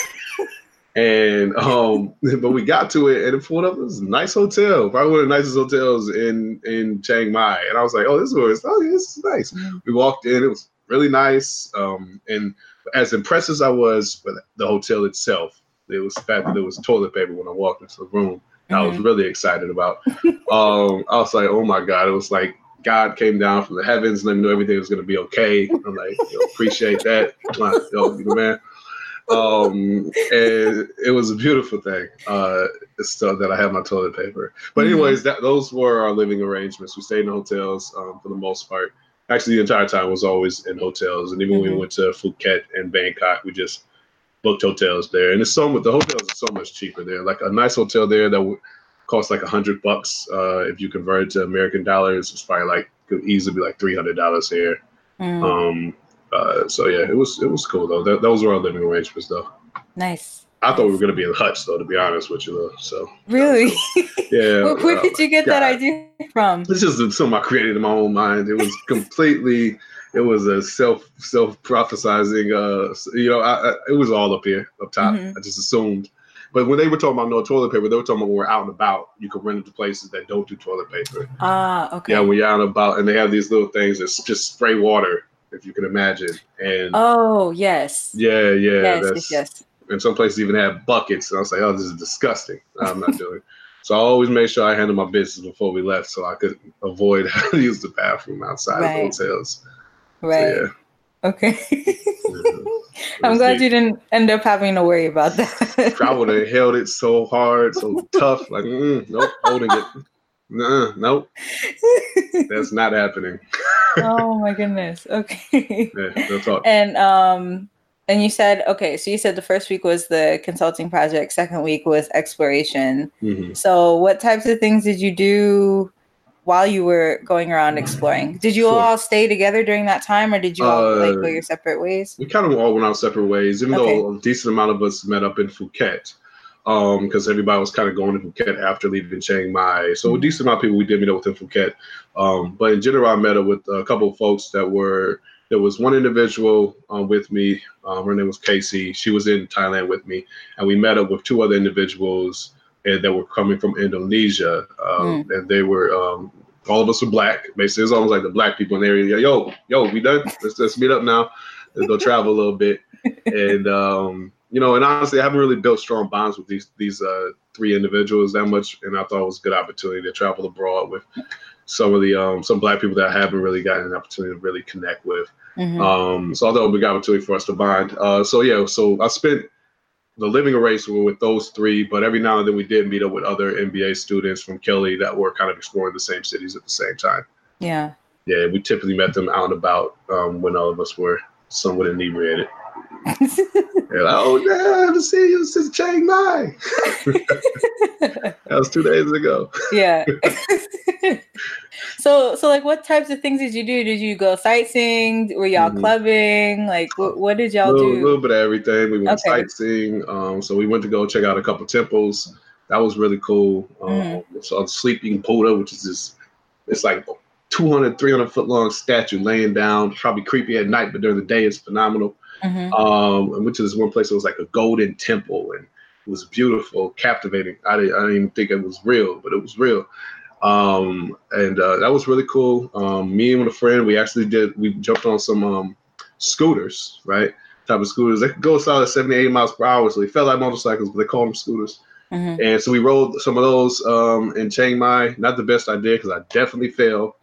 And [laughs] um, but we got to it and it pulled up. Was nice hotel, probably one of the nicest hotels in in Chiang Mai. And I was like, oh, this was oh, this is nice. We walked in, it was really nice. Um, and as impressed as I was with the hotel itself, it was the fact that there was toilet paper when I walked into the room. Mm-hmm. I was mm-hmm. really excited about. um, I was like, oh my god! It was like God came down from the heavens and let me know everything was going to be okay. I'm like, appreciate that, yo, you know, man um, and it was a beautiful thing. Uh, so that I had my toilet paper. But mm-hmm. anyways, that those were our living arrangements. We stayed in hotels um, for the most part. Actually, the entire time was always in hotels, and even mm-hmm. when we mm-hmm. went to Phuket and Bangkok, we just booked hotels there. And it's so much. The hotels are so much cheaper there. Like a nice hotel there that would cost like a hundred bucks uh, if you convert it to American dollars. It's probably like could easily be like three hundred dollars here. Mm. Um, uh, so yeah, it was it was cool though. That, those were our living arrangements though. Nice. I thought we were gonna be in the Hutch though, to be honest with you. Though, so really, [laughs] yeah. [laughs] where, where did you get God. that idea from? It's just something I created in my own mind. It was completely [laughs] it was a self self prophesizing. Uh, you know, I, I, it was all up here up top. Mm-hmm. I just assumed. But when they were talking about no toilet paper, they were talking about when we're out and about. You can rent it to places that don't do toilet paper. Ah, uh, okay. Yeah, when you're out and about, and they have these little things that just spray water, if you can imagine. And oh yes. Yeah, yeah. Yes, yes, yes. And some places even have buckets. And I was like, oh, this is disgusting. I'm not doing. it. So I always made sure I handled my business before we left, so I could avoid [laughs] having to use the bathroom outside right. of hotels. Right. So, yeah. Okay. [laughs] I'm glad you didn't end up having to worry about that. I would have held it so hard, so [laughs] tough. Like, mm, nope, holding it. Nuh-uh, nope. [laughs] That's not happening. oh my [laughs] goodness. Okay. Yeah, no talk. And um and you said okay, so you said the first week was the consulting project, second week was exploration. Mm-hmm. So what types of things did you do while you were going around exploring? Did you sure. all stay together during that time, or did you all uh, like go your separate ways? We kind of all went our separate ways, even okay. though a decent amount of us met up in Phuket, because um, everybody was kind of going to Phuket after leaving Chiang Mai. So mm-hmm. a decent amount of people we did meet up with in Phuket, um, but in general, I met up with a couple of folks that were. There was one individual um, with me. Um, her name was Casey. She was in Thailand with me, and we met up with two other individuals and that were coming from Indonesia, um, mm. and they were um, all of us were black. Basically, it's almost like the black people in the area. Yo, yo, we done? Let's let's meet up now. Let's go travel a little bit, [laughs] and um, you know, and honestly, I haven't really built strong bonds with these these uh, three individuals that much, and I thought it was a good opportunity to travel abroad with some of the um, some black people that I haven't really gotten an opportunity to really connect with. Mm-hmm. Um, so I thought it would be a good opportunity for us to bond. Uh, so yeah, so I spent the living were with those three, but every now and then we did meet up with other MBA students from Kelley that were kind of exploring the same cities at the same time. Yeah. Yeah, we typically met them out and about um, when all of us were somewhat inebriated. Like, oh, yeah, to see you since Chiang Mai. that was two days ago. yeah. so, so like, what types of things did you do? Did you go sightseeing? Were y'all mm-hmm. clubbing? Like, what, what did y'all little, do? A little bit of everything. We went okay. sightseeing. Um, so we went to go check out a couple temples. That was really cool. Um, mm-hmm. So Sleeping Buddha, which is this, it's like 200, 300 foot long statue laying down. Probably creepy at night, but during the day it's phenomenal. Mm-hmm. Um, and went to this one place that was like a golden temple and it was beautiful, captivating. I didn't, I didn't even think it was real, but it was real. Um, and uh, that was really cool. Um, me and a friend, we actually did, we jumped on some um, scooters, right? Type of scooters. They could go as at 70, 80 miles per hour. So they felt like motorcycles, but they called them scooters. Mm-hmm. And so we rode some of those um, in Chiang Mai. Not the best idea because I definitely failed.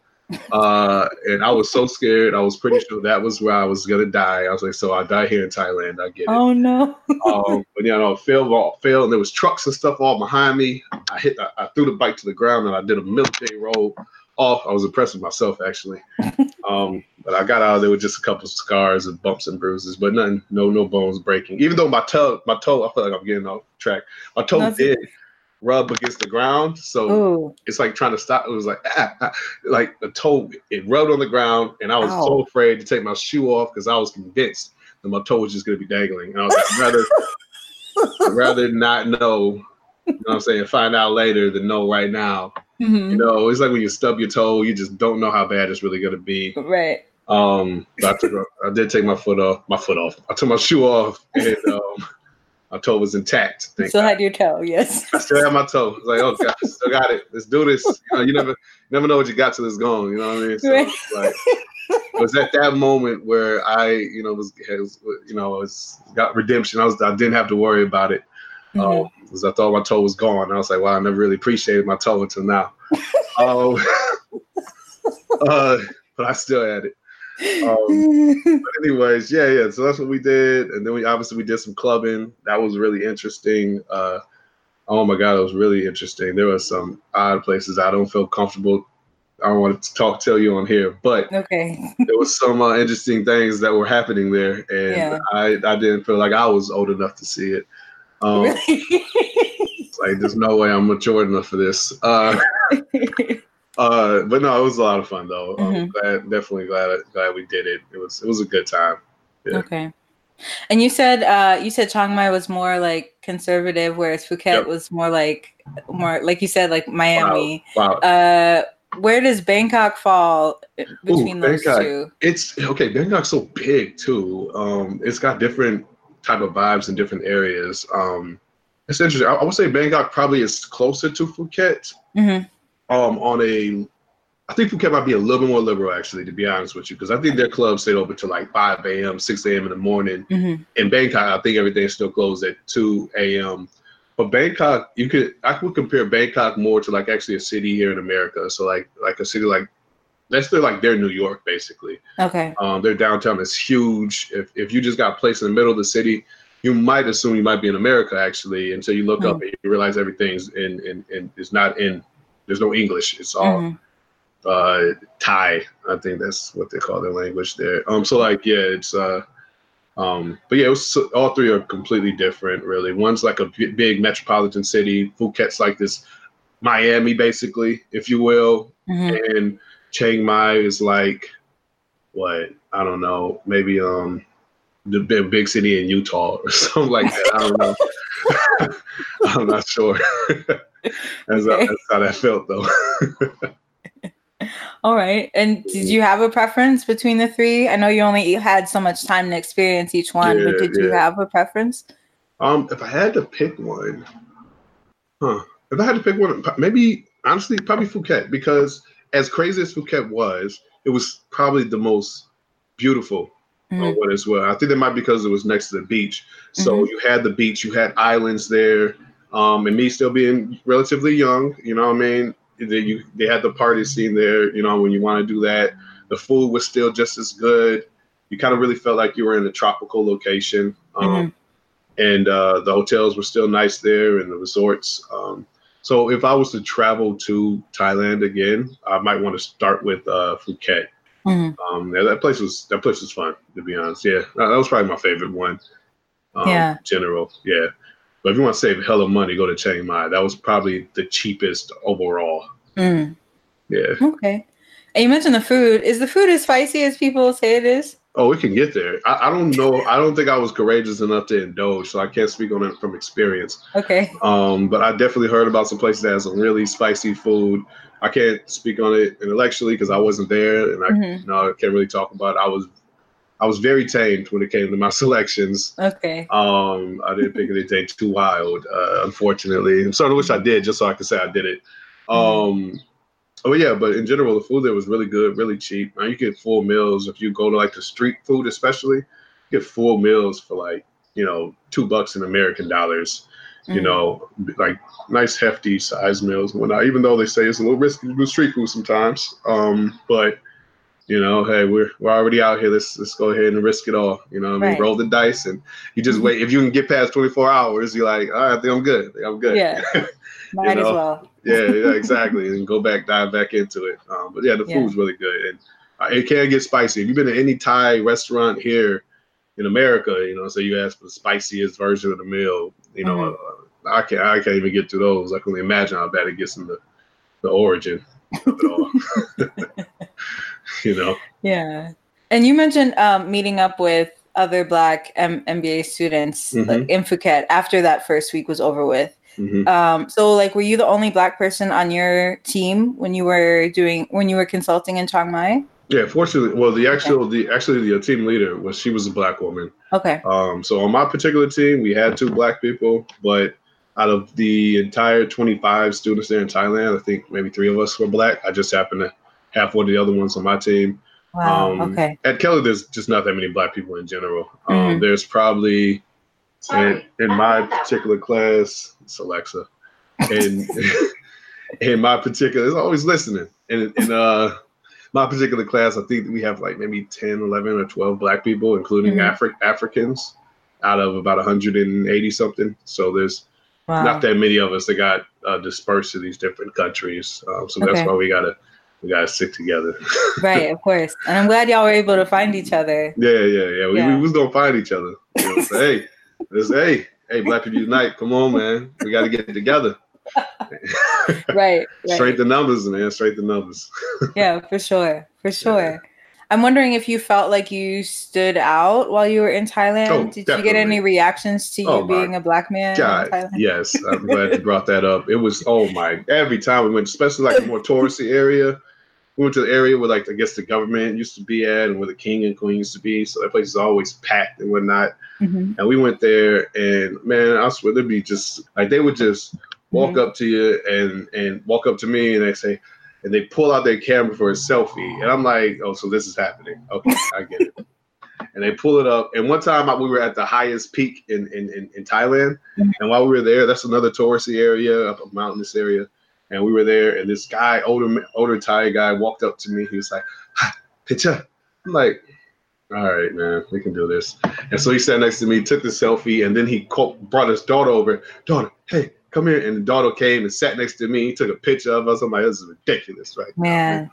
Uh, and I was so scared. I was pretty sure that was where I was gonna die. I was like, so I die here in Thailand. I get it. Oh no. [laughs] um, but yeah, no, fell, fell, and there was trucks and stuff all behind me. I hit, I, I, threw the bike to the ground, and I did a military roll off. I was impressed with myself actually. [laughs] um, but I got out of there with just a couple of scars and bumps and bruises, but nothing, no, no bones breaking. Even though my toe, my toe, I feel like I'm getting off track. My toe That's did. It rub against the ground. So Ooh. it's like trying to stop. It was like ah, ah, like a toe it rubbed on the ground, and I was Ow. so afraid to take my shoe off because I was convinced that my toe was just going to be dangling. And I was like, rather [laughs] rather not know. You know what I'm saying? Find out later than know right now. Mm-hmm. You know, it's like when you stub your toe, you just don't know how bad it's really going to be. Right. Um, I, took, I did take my foot off. My foot off. I took my shoe off, and um, my toe was intact. Still God. had your toe, yes. I still had my toe. I was like, oh God, still got it. Let's do this. You, know, you never never know what you got till it's gone. You know what I mean? So right. like, it was at that moment where I, you know, was, was you know, was got redemption. I was I didn't have to worry about it. Mm-hmm. Um, because I thought my toe was gone. I was like, wow, I never really appreciated my toe until now. [laughs] um, [laughs] uh, but I still had it. Um, [laughs] but anyways, yeah, yeah. So that's what we did, and then we obviously we did some clubbing. That was really interesting. Uh, oh my god, it was really interesting. There were some odd places I don't feel comfortable. I don't want to talk tell you on here, but okay, [laughs] there was some uh, interesting things that were happening there, and yeah. I I didn't feel like I was old enough to see it. Um, really? [laughs] like there's no way I'm mature enough for this. Uh, uh, but no, it was a lot of fun though. Um, mm-hmm. glad, definitely glad glad we did it. It was it was a good time. Yeah. Okay. And you said uh, you said Chiang Mai was more like conservative, whereas Phuket yep. was more like more like you said like Miami. Wow. wow. Uh, where does Bangkok fall between Ooh, those Bangkok, two? It's okay. Bangkok's so big too. Um, it's got different type of vibes in different areas. Um, it's interesting. I, I would say Bangkok probably is closer to Phuket. Mm-hmm. Um, on a, I think Phuket might be a little bit more liberal actually, to be honest with you, because I think their clubs stay open till like 5 a.m., 6 a.m. in the morning. Mm-hmm. In Bangkok, I think everything's still closed at 2 a.m. But Bangkok, you could I would compare Bangkok more to like actually a city here in America. So like like a city like that's their like their New York basically. Okay. Um, their downtown is huge. If if you just got placed in the middle of the city, you might assume you might be in America actually until you look mm-hmm. up and you realize everything's in in, in it's not in there's no English. It's all mm-hmm. uh Thai. I think that's what they call their language there. Um so like yeah, it's uh um, but yeah, it was all three are completely different, really. One's like a big metropolitan city. Phuket's like this Miami, basically, if you will, mm-hmm. and Chiang Mai is like what I don't know, maybe um the big, big city in Utah or [laughs] something like that. I don't know. [laughs] I'm not sure. [laughs] that's, okay. how, that's how that felt though. [laughs] All right. And did you have a preference between the three? I know you only had so much time to experience each one, yeah, but did yeah. you have a preference? Um, if I had to pick one, huh? If I had to pick one, maybe honestly, probably Phuket because as crazy as Phuket was, it was probably the most beautiful mm-hmm. one as well. I think that might be because it was next to the beach. So mm-hmm. you had the beach, you had islands there. Um, and me still being relatively young, you know what I mean? They, you, they had the party scene there, you know, when you want to do that. The food was still just as good. You kind of really felt like you were in a tropical location. Um, mm-hmm. And uh, the hotels were still nice there and the resorts. Um, so if I was to travel to Thailand again, I might want to start with uh, Phuket. Mm-hmm. Um, yeah, that place was that place was fun to be honest. Yeah, that was probably my favorite one. Um, yeah. General, yeah. But if you want to save hell of money, go to Chiang Mai. That was probably the cheapest overall. Mm. Yeah. Okay. And you mentioned the food. Is the food as spicy as people say it is? Oh, we can get there. I, I, don't know. I don't think I was courageous enough to indulge, so I can't speak on it from experience. Okay. Um, but I definitely heard about some places that has some really spicy food. I can't speak on it intellectually because I wasn't there, and I mm-hmm. know, I can't really talk about it. I was I was very tamed when it came to my [laughs] selections. Okay. Um, I didn't pick anything too wild, uh, unfortunately. And sort of wish I did, just so I could say I did it. Mm-hmm. Um, oh yeah, but in general, the food there was really good, really cheap. Now you get full meals if you go to like the street food, especially. You get full meals for like you know two bucks in American dollars. Mm-hmm. You know, like nice hefty size meals and whatnot. Even though they say it's a little risky to do street food sometimes, um, but you know, hey, we're we're already out here. Let's let's go ahead and risk it all. You know, I mean, right. roll the dice, and you just mm-hmm. wait. If you can get past 24 hours, you're like, all right, I think I'm good. I am good. Yeah, [laughs] might know? as well. yeah, yeah, [laughs] exactly, and go back, dive back into it. Um, but yeah, the yeah. food's really good, and uh, it can get spicy. If you've been to any Thai restaurant here in America, you know, so you ask for the spiciest version of the meal, you know, mm-hmm. uh, I can't I can't even get to those. I can only imagine how bad it gets in the the origin of it all. [laughs] [laughs] you know. Yeah, and you mentioned um, meeting up with other Black M- MBA students mm-hmm. like, in Phuket after that first week was over with. Mm-hmm. Um, so, like, were you the only Black person on your team when you were doing when you were consulting in Chiang Mai? Yeah, fortunately, well, the actual okay. the actually the team leader was she was a black woman. Okay. Um, so on my particular team, we had two black people, but out of the entire 25 students there in Thailand, I think maybe three of us were black. I just happened to half one of the other ones on my team. Wow. Um, okay. At Kelley, there's just not that many black people in general. Um, mm-hmm. There's probably in, in my particular class, it's Alexa. and [laughs] in my particular, it's always listening. And in uh my particular class, I think we have like maybe 10, 11, or 12 black people, including mm-hmm. Afri- Africans, out of about 180 something. So there's wow. not that many of us that got uh, dispersed to these different countries. Um, so okay. that's why we got to we gotta stick together. [laughs] right, of course. And I'm glad y'all were able to find each other. Yeah, yeah, yeah. We, yeah. we was gonna find each other. [laughs] You know, hey, this, hey, hey, Black People Unite. Come on, man. We gotta get together. [laughs] right, right. Straight the numbers, man. Straight the numbers. yeah, for sure, for sure. I'm wondering if you felt like you stood out while you were in Thailand. Oh, Did definitely. you get any reactions to oh, you being a black man? God, yes. I'm glad you brought that up. It was oh my every time we went, especially like a more touristy area. We went to the area where like I guess the government used to be at and where the king and queen used to be. So that place is always packed and whatnot. Mm-hmm. And we went there and man, I swear they'd be just like they would just walk mm-hmm. up to you and and walk up to me and they say, and they pull out their camera for a selfie. And I'm like, oh, so this is happening. Okay, I get it. [laughs] and they pull it up. And one time we were at the highest peak in in, in, in Thailand, mm-hmm. and while we were there, that's another touristy area, up a mountainous area. And we were there, and this guy, older older Thai guy, walked up to me. He was like, "Picture." I'm like, "All right, man, we can do this." And so he sat next to me, took the selfie, and then he called, brought his daughter over. Daughter, hey, come here. And the daughter came and sat next to me. He took a picture of us. I'm like, this is ridiculous, right? Man.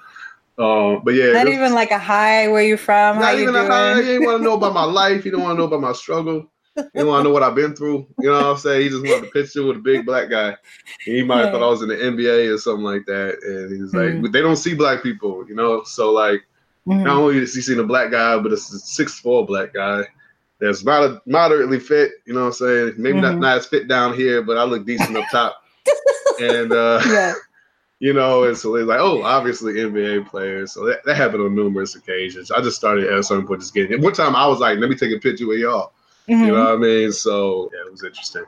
Uh, but yeah, not even like a hi. Where you from? Not even a hi. He didn't want to know about my [laughs] life. He don't want to know about my struggle. He want to know what I've been through. You know what I'm saying? He just wanted a picture with a big black guy. And he might have yeah. thought I was in the NBA or something like that. And he's like, mm. they don't see black people, you know. So like, mm. not only is he seeing a black guy, but it's a six four black guy that's moder- moderately fit. You know what I'm saying? Maybe mm-hmm. not, not as fit down here, but I look decent up top. and uh, [laughs] yeah. [laughs] you know, and so they're like, oh, obviously NBA players. So that, that happened on numerous occasions. I just started at some point just getting it. One time I was like, let me take a picture with y'all. Mm-hmm. You know what I mean? So yeah, it was interesting.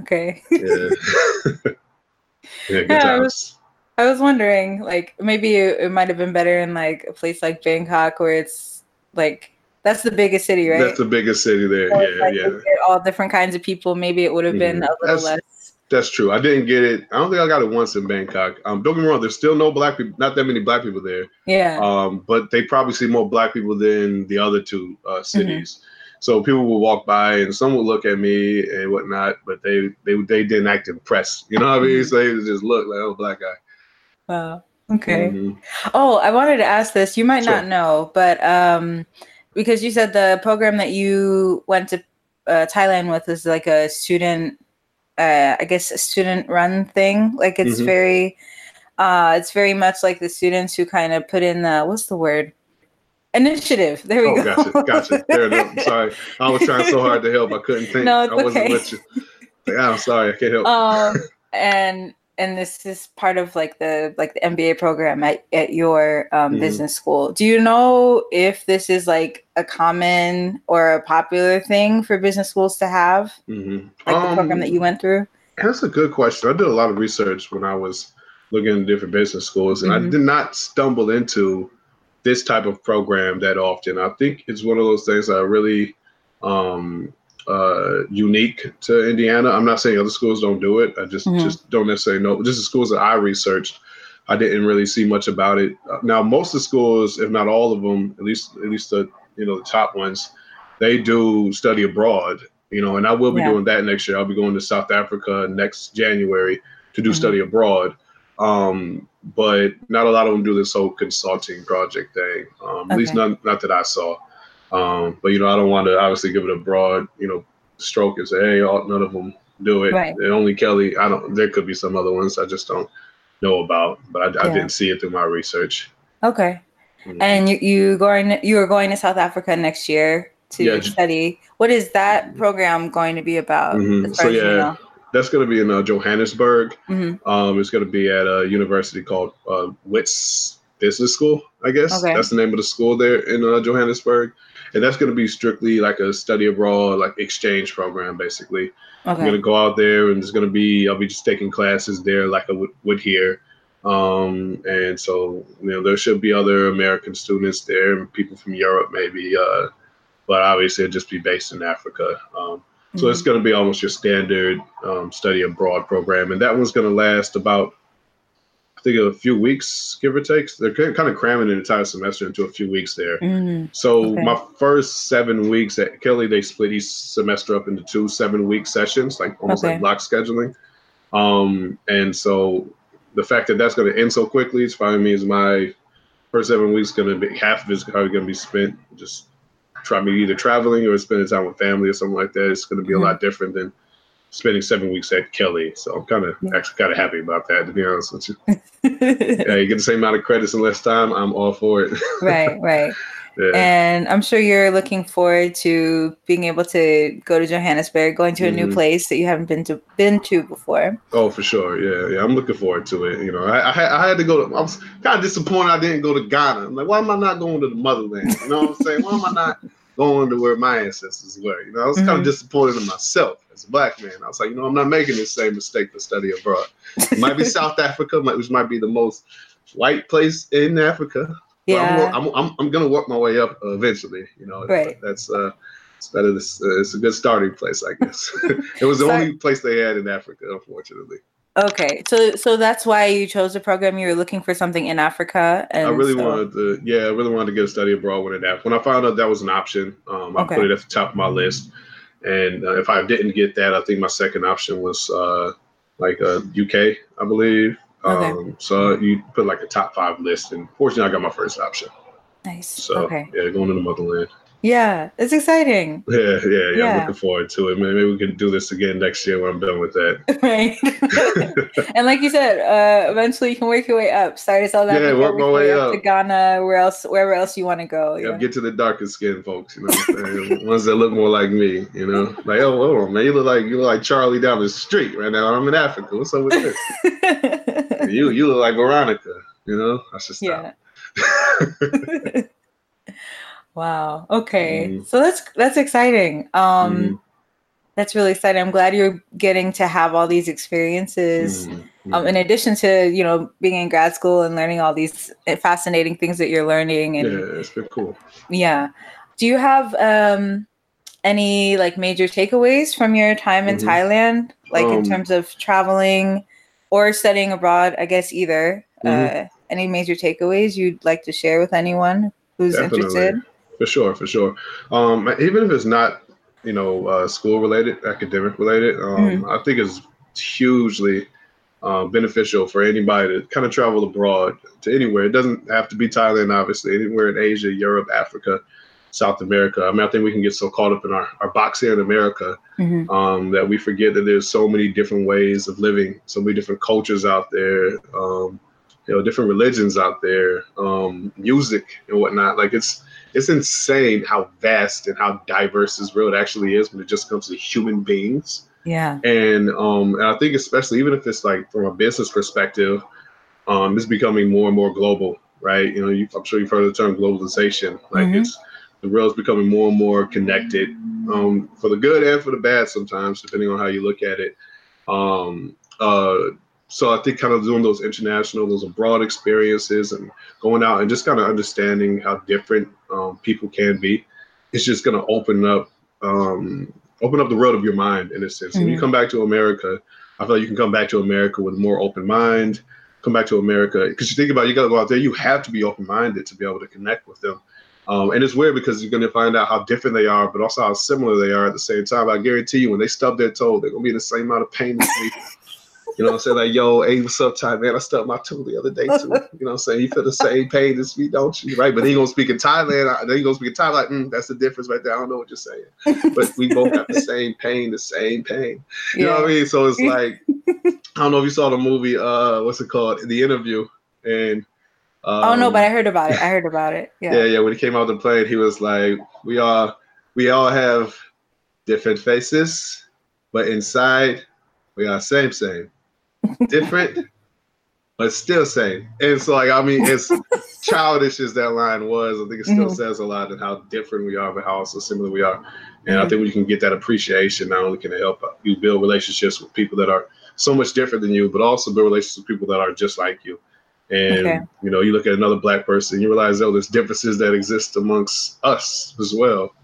Okay. Yeah. [laughs] yeah, good yeah, times. I was, I was wondering, like, maybe it, it might have been better in like a place like Bangkok where it's like that's the biggest city, right? That's the biggest city there. So yeah, like yeah. All different kinds of people. Maybe it would have been mm-hmm. a little that's, less. That's true. I didn't get it. I don't think I got it once in Bangkok. Um, don't get me wrong. There's still no black people. Not that many black people there. Yeah. Um, but they probably see more black people than the other two uh, cities. Mm-hmm. So people will walk by and some will look at me and whatnot, but they they they didn't act impressed. You know what I mean? Mm-hmm. So they just look like oh black guy. Wow. Okay. Mm-hmm. Oh, I wanted to ask this. You might sure. not know, but um, because you said the program that you went to uh, Thailand with is like a student, uh, I guess a student run thing. Like it's mm-hmm. very, uh, it's very much like the students who kind of put in the what's the word initiative. There we oh, go. Gotcha, gotcha. There, no, sorry, I was trying so hard to help. I couldn't think. No, it's I wasn't okay. with you. Like, I'm sorry, I can't help. Um, and and this is part of like the like the MBA program at, at your um, mm-hmm. business school. Do you know if this is like a common or a popular thing for business schools to have, mm-hmm. like um, the program that you went through? That's a good question. I did a lot of research when I was looking at different business schools, and mm-hmm. I did not stumble into this type of program that often. I think it's one of those things that are really um, uh, unique to Indiana. I'm not saying other schools don't do it. I just mm-hmm. just don't necessarily know. Just the schools that I researched, I didn't really see much about it. Uh, now, most of the schools, if not all of them, at least at least the you know the top ones, they do study abroad. You know, and I will be yeah. doing that next year. I'll be going to South Africa next January to do mm-hmm. study abroad. Um, but not a lot of them do this whole consulting project thing. Um, okay. At least not not that I saw. Um, but you know, I don't want to obviously give it a broad, you know, stroke and say, hey, all, none of them do it. Right. And only Kelley. I don't. There could be some other ones I just don't know about, but I, yeah. I didn't see it through my research. Okay. Mm-hmm. And you you going you are going to South Africa next year to yeah, study. What is that program going to be about? Mm-hmm. So yeah, you know? That's going to be in uh, Johannesburg. Mm-hmm. Um, it's going to be at a university called uh, Wits Business School. I guess okay. that's the name of the school there in uh, Johannesburg and that's going to be strictly like a study abroad, like exchange program, basically. Okay. I'm going to go out there, and it's going to be I'll be just taking classes there, like I would, would here. Um, and so you know there should be other American students there, and people from Europe maybe, uh, but obviously it'll just be based in Africa. Um, mm-hmm. So it's mm-hmm. going to be almost your standard um, study abroad program, and that one's going to last about I think a few weeks, give or take. They're kind of cramming an entire semester into a few weeks there. Mm, so okay. my first seven weeks at Kelley, they split each semester up into two seven week sessions, like almost okay. like block scheduling. Um, and so the fact that that's going to end so quickly, it probably means my first seven weeks going to be half of it's probably going to be spent just trying to either traveling or spending time with family or something like that. It's going to be mm-hmm. a lot different than spending seven weeks at Kelley. So I'm kind of yeah. actually kind of happy about that, to be honest with you. [laughs] yeah, you get the same amount of credits in less time. I'm all for it. right, right. [laughs] Yeah. And I'm sure you're looking forward to being able to go to Johannesburg, going to a mm-hmm. new place that you haven't been to been to before. Oh, for sure. Yeah, yeah. I'm looking forward to it. You know, I, I, had, I had to go. To, I was kind of disappointed I didn't go to Ghana. I'm like, why am I not going to the motherland? You know what I'm saying? Why am I not going to where my ancestors were? You know, I was mm-hmm. kind of disappointed in myself as a black man. I was like, you know, I'm not making the same mistake to study abroad. It might be [laughs] South Africa, which might be the most white place in Africa. Yeah, I'm, I'm, I'm, gonna work my way up eventually. You know, right? That's uh, it's better. This, uh, it's a good starting place, I guess. [laughs] [laughs] it was the only place they had in Africa, unfortunately. Okay, so so that's why you chose the program. You were looking for something in Africa, and I really so... wanted to. Yeah, I really wanted to get a study abroad when it happened. When I found out that was an option, um, I okay. put it at the top of my list. And uh, if I didn't get that, I think my second option was uh, like uh, UK, I believe. Okay. Um, so you put like a top five list, and fortunately, I got my first option. Nice. So okay. yeah, going to the motherland. Yeah, it's exciting. Yeah, [laughs] yeah, yeah, yeah. I'm looking forward to it. Maybe we can do this again next year when I'm done with that. [laughs] right. [laughs] and like you said, uh, eventually you can work your way up. Start as South that. yeah, work my way up to Ghana, where else, wherever else you want to go. Yeah, get to the darker skin folks. You know, ones that look more like me. You know, like oh, hold on, man, you look like you look like Charlie down the street right now. I'm in Africa. What's up with this? [laughs] you you look like Veronica. You know, I should stop. Yeah. [laughs] Wow. Okay. Mm-hmm. So that's that's exciting. Um mm-hmm. that's really exciting. I'm glad you're getting to have all these experiences. Mm-hmm. Um, in addition to, you know, being in grad school and learning all these fascinating things that you're learning and Yeah, it's been cool. Yeah. Do you have um any like major takeaways from your time in mm-hmm. Thailand like um, in terms of traveling or studying abroad, I guess either. Mm-hmm. Uh any major takeaways you'd like to share with anyone who's Definitely. interested? For sure, for sure. Um, even if it's not, you know, uh, school related, academic related, um, mm-hmm. I think it's hugely uh, beneficial for anybody to kind of travel abroad to anywhere. It doesn't have to be Thailand, obviously. Anywhere in Asia, Europe, Africa, South America. I mean, I think we can get so caught up in our, our box here in America mm-hmm. um, that we forget that there's so many different ways of living, so many different cultures out there, um, you know, different religions out there, um, music and whatnot. Like it's it's insane how vast and how diverse this world actually is when it just comes to human beings. Yeah. And um, and I think especially even if it's like from a business perspective, um, it's becoming more and more global, right? You know, you, I'm sure you've heard the term globalization. Like mm-hmm. it's the world's becoming more and more connected, um, for the good and for the bad sometimes, depending on how you look at it. Um, uh, so I think kind of doing those international, those abroad experiences, and going out and just kind of understanding how different um, people can be, it's just going to open up um, open up the world of your mind in a sense. Mm-hmm. When you mm-hmm. come back to America, I feel like you can come back to America with a more open mind. Come back to America because you think about it, you got to go out there. You have to be open minded to be able to connect with them. Um, and it's weird because you're going to find out how different they are, but also how similar they are at the same time. I guarantee you, when they stub their toe, they're going to be in the same amount of pain as me. You know what I'm saying? Like, yo, hey, what's up, Ty, man? I stubbed my toe the other day, too. [laughs] You know what I'm saying? You feel the same pain as me, don't you? Right? But then you going to speak in Thailand. Then you going to speak in Thailand. Like, mm, that's the difference right there. I don't know what you're saying. But we both have the same pain, the same pain. You yeah. know what I mean? So it's [laughs] like, I don't know if you saw the movie, uh, what's it called? The Interview. And, um, oh, no, but I heard about it. I heard about it. [laughs] Yeah. yeah, yeah. When he came out the plane, he was like, we all, we all have different faces, but inside, we are same, same different, [laughs] but still same. And so, like, I mean, as [laughs] childish as that line was, I think it still mm-hmm. says a lot in how different we are, but how also similar we are. And mm-hmm. I think when you can get that appreciation, not only can it help you build relationships with people that are so much different than you, but also build relationships with people that are just like you. And okay. you know, you look at another black person, you realize oh, there's differences that exist amongst us as well.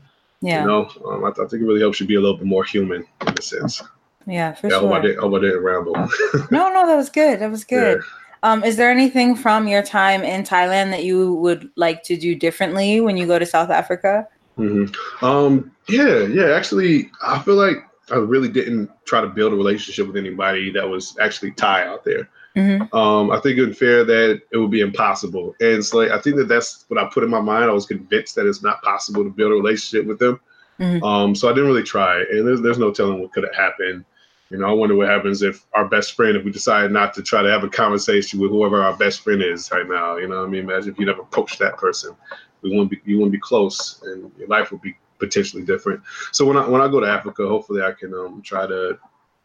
Yeah. You know, um, I, I think it really helps you be a little bit more human in a sense. Yeah, for yeah, sure. I hope I, did, I hope I didn't ramble. no, [laughs] no, that was good. That was good. Yeah. Um, is there anything from your time in Thailand that you would like to do differently when you go to South Africa? Mm-hmm. Um, yeah, yeah. Actually, I feel like I really didn't try to build a relationship with anybody that was actually Thai out there. Mm-hmm. Um, I think it's fair that it would be impossible, and so like, I think that that's what I put in my mind. I was convinced that it's not possible to build a relationship with them. Mm-hmm. Um, so I didn't really try, and there's, there's no telling what could have happened You know, I wonder what happens if our best friend, if we decide not to try to have a conversation with whoever our best friend is right now. You know, I mean, imagine if you never approached that person, we wouldn't be, you wouldn't be close, and your life would be potentially different. So when I when I go to Africa, hopefully I can um, try to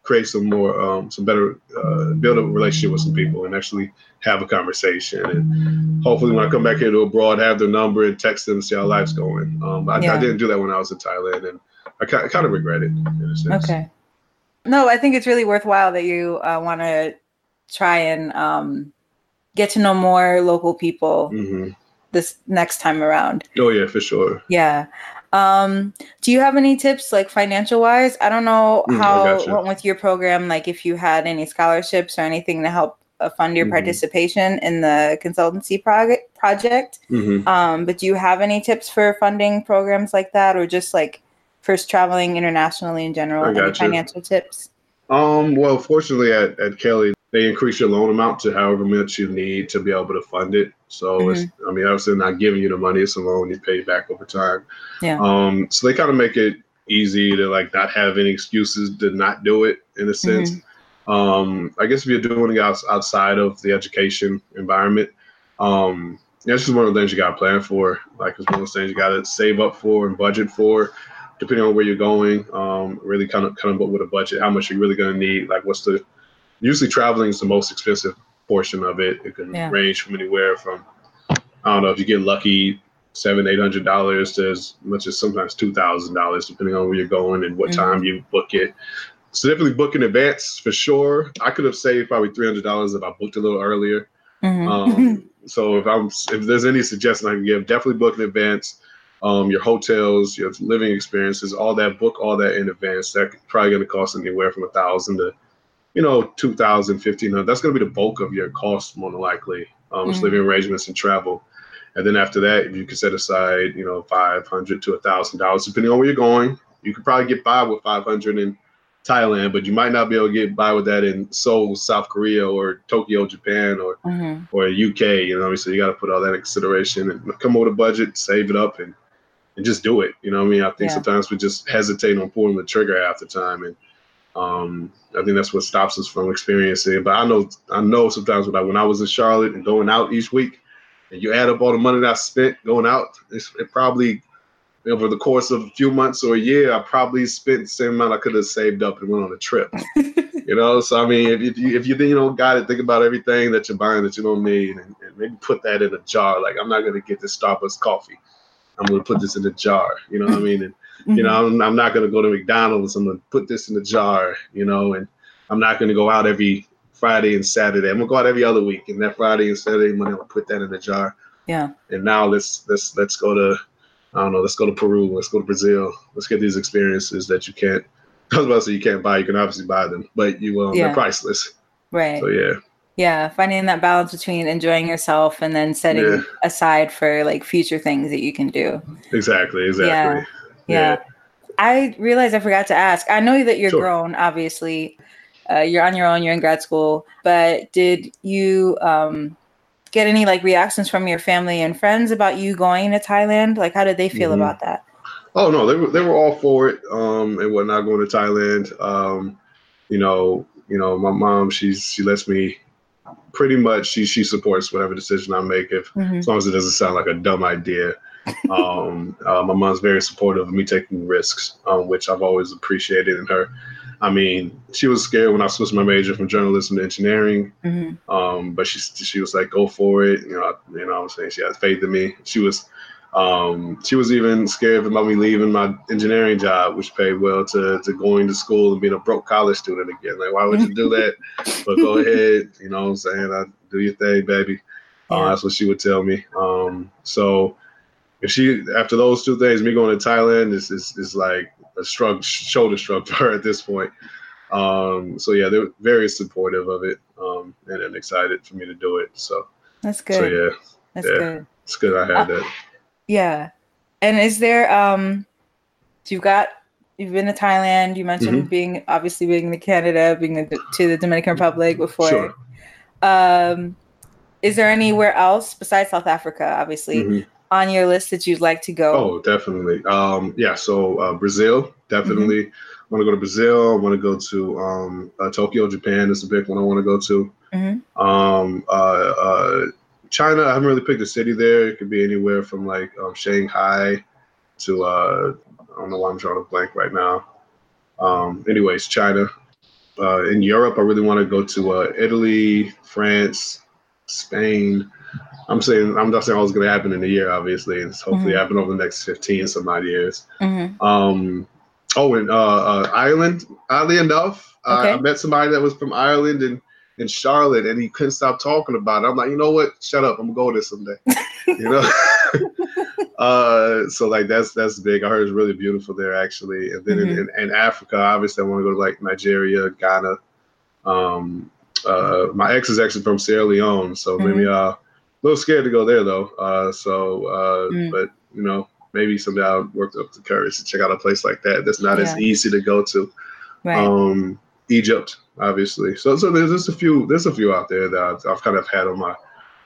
create some more um, some better uh, build a relationship with some people and actually have a conversation and hopefully when I come back here to abroad have their number and text them and see how life's going. Um, I, yeah. I, didn't do that when I was in Thailand and I, I kind of regret it in a sense. Okay. No, I think it's really worthwhile that you uh, want to try and um, get to know more local people mm-hmm. this next time around. Oh yeah, for sure. Yeah. Um, do you have any tips like financial wise? I don't know mm, how it went with your program, like if you had any scholarships or anything to help uh, fund your mm-hmm. participation in the consultancy project project. Mm-hmm. Um, but do you have any tips for funding programs like that or just like first traveling internationally in general? Any financial tips? Um, well, fortunately at, at Kelley, they increase your loan amount to however much you need to be able to fund it. So mm-hmm. it's, I mean, obviously not giving you the money; it's a loan you pay back over time. Yeah. Um, so they kind of make it easy to like not have any excuses to not do it in a sense. Mm-hmm. Um, I guess if you're doing it outside of the education environment, um, that's just one of the things you got to plan for. Like it's one of those things you got to save up for and budget for, depending on where you're going. Um, really kind of kind of with a budget, how much you're really going to need. Like what's the usually traveling is the most expensive portion of it. It can yeah. range from anywhere from I don't know if you get lucky seven eight hundred dollars to as much as sometimes two thousand dollars depending on where you're going and what mm-hmm. time you book it. So definitely book in advance for sure. I could have saved probably three hundred dollars if I booked a little earlier. Mm-hmm. Um, [laughs] so if I'm if there's any suggestion I can give, definitely book in advance. Um, your hotels, your living experiences, all that book all that in advance. That probably going to cost anywhere from a thousand to you know, 2000, 1500. That's going to be the bulk of your cost, more than likely, um, mm-hmm. living arrangements and travel. And then after that, if you can set aside, you know, 500 to a thousand dollars, depending on where you're going, you could probably get by with 500 in Thailand, but you might not be able to get by with that in Seoul, South Korea, or Tokyo, Japan, or mm-hmm. or UK. You know, so you got to put all that in consideration and come up with a budget, save it up, and and just do it. You know, I mean, I think yeah. sometimes we just hesitate on pulling the trigger half the time, and um, I think that's what stops us from experiencing it. But I know, I know sometimes when I, when I was in Charlotte and going out each week, and you add up all the money that I spent going out, it probably over the course of a few months or a year, I probably spent the same amount I could have saved up and went on a trip. [laughs] you know, so I mean, if, if you if you you know got it, think about everything that you're buying that you don't need, and, and maybe put that in a jar. Like I'm not gonna get this Starbucks coffee. I'm gonna put this in a jar. You know what I mean? And Mm-hmm. You know, I'm, I'm not going to go to McDonald's. I'm going to put this in a jar, you know, and I'm not going to go out every Friday and Saturday. I'm going to go out every other week. And that Friday and Saturday money, I'll put that in a jar. Yeah. And now let's let's let's go to I don't know, let's go to Peru, let's go to Brazil, let's get these experiences that you can't [laughs] I was about to say you can't buy, you can obviously buy them, but you um, yeah. they're priceless. Right. So yeah. Yeah, finding that balance between enjoying yourself and then setting yeah. aside for like future things that you can do. Exactly, exactly. Yeah yeah. I realized I forgot to ask. I know that you're sure. grown, obviously. Uh, you're on your own. You're in grad school. But did you um, get any like reactions from your family and friends about you going to Thailand? Like, how did they feel mm-hmm. about that? Oh no, they were they were all for it um, and whatnot going to Thailand. Um, you know, you know, my mom she's she lets me pretty much she she supports whatever decision I make if mm-hmm. as long as it doesn't sound like a dumb idea [laughs] um, uh, my mom's very supportive of me taking risks, um, which I've always appreciated in her. I mean, she was scared when I switched my major from journalism to engineering, mm-hmm. um, but she she was like, "Go for it." You know, you know, I'm saying she had faith in me. She was um, she was even scared about me leaving my engineering job, which paid well, to to going to school and being a broke college student again. Like, why would you do that? [laughs] but go ahead, you know what I'm saying? I, do your thing, baby. Uh, that's what she would tell me. Um, so if she after those two things, me going to Thailand is is, is like a shrug, shoulder shrug for her at this point. Um, so yeah, they're very supportive of it, um, and, and excited for me to do it. So that's good. So yeah, that's yeah, good. It's good I had uh, that. Yeah, and is there um, you've got you've been to Thailand. You mentioned mm-hmm. being obviously being to Canada, being to the Dominican Republic before. Sure. Um, is there anywhere else besides South Africa, obviously, mm-hmm on your list that you'd like to go? Oh, definitely. Um, yeah, so uh, Brazil, definitely. I want to go to Brazil. I want to go to um, uh, Tokyo, Japan. Is a big one I want to go to. Mm-hmm. Um, uh, uh, China. I haven't really picked a city there. It could be anywhere from like um, Shanghai to uh, I don't know why I'm drawing a blank right now. Um, anyways, China. Uh, in Europe, I really want to go to uh, Italy, France, Spain. I'm saying I'm not saying all it's going to happen in a year, obviously. It's hopefully mm-hmm. happen over the next 15 some odd years. Mm-hmm. Um, oh, and uh, uh, Ireland. Oddly enough, okay. I met somebody that was from Ireland and in Charlotte, and he couldn't stop talking about it. I'm like, you know what? Shut up. I'm gonna go there someday. you know. [laughs] uh, so like that's that's big. I heard it's really beautiful there actually. And then mm-hmm. in, in, in, Africa, obviously, I want to go to like Nigeria, Ghana. Um, uh, my ex is actually from Sierra Leone, so mm-hmm. maybe uh, a little scared to go there though. Uh, so, uh, mm. but you know, maybe someday I'll work up the courage to check out a place like that. That's not yeah. as easy to go to. Right. Um, Egypt, obviously. So, so there's just a few. There's a few out there that I've, I've, kind of had on my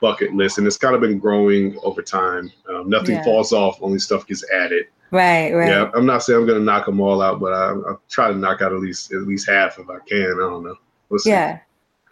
bucket list, and it's kind of been growing over time. Um, nothing yeah. falls off; only stuff gets added. Right, right. Yeah, I'm not saying I'm going to knock them all out, but I, I try to knock out at least at least half if I can. I don't know. We'll yeah.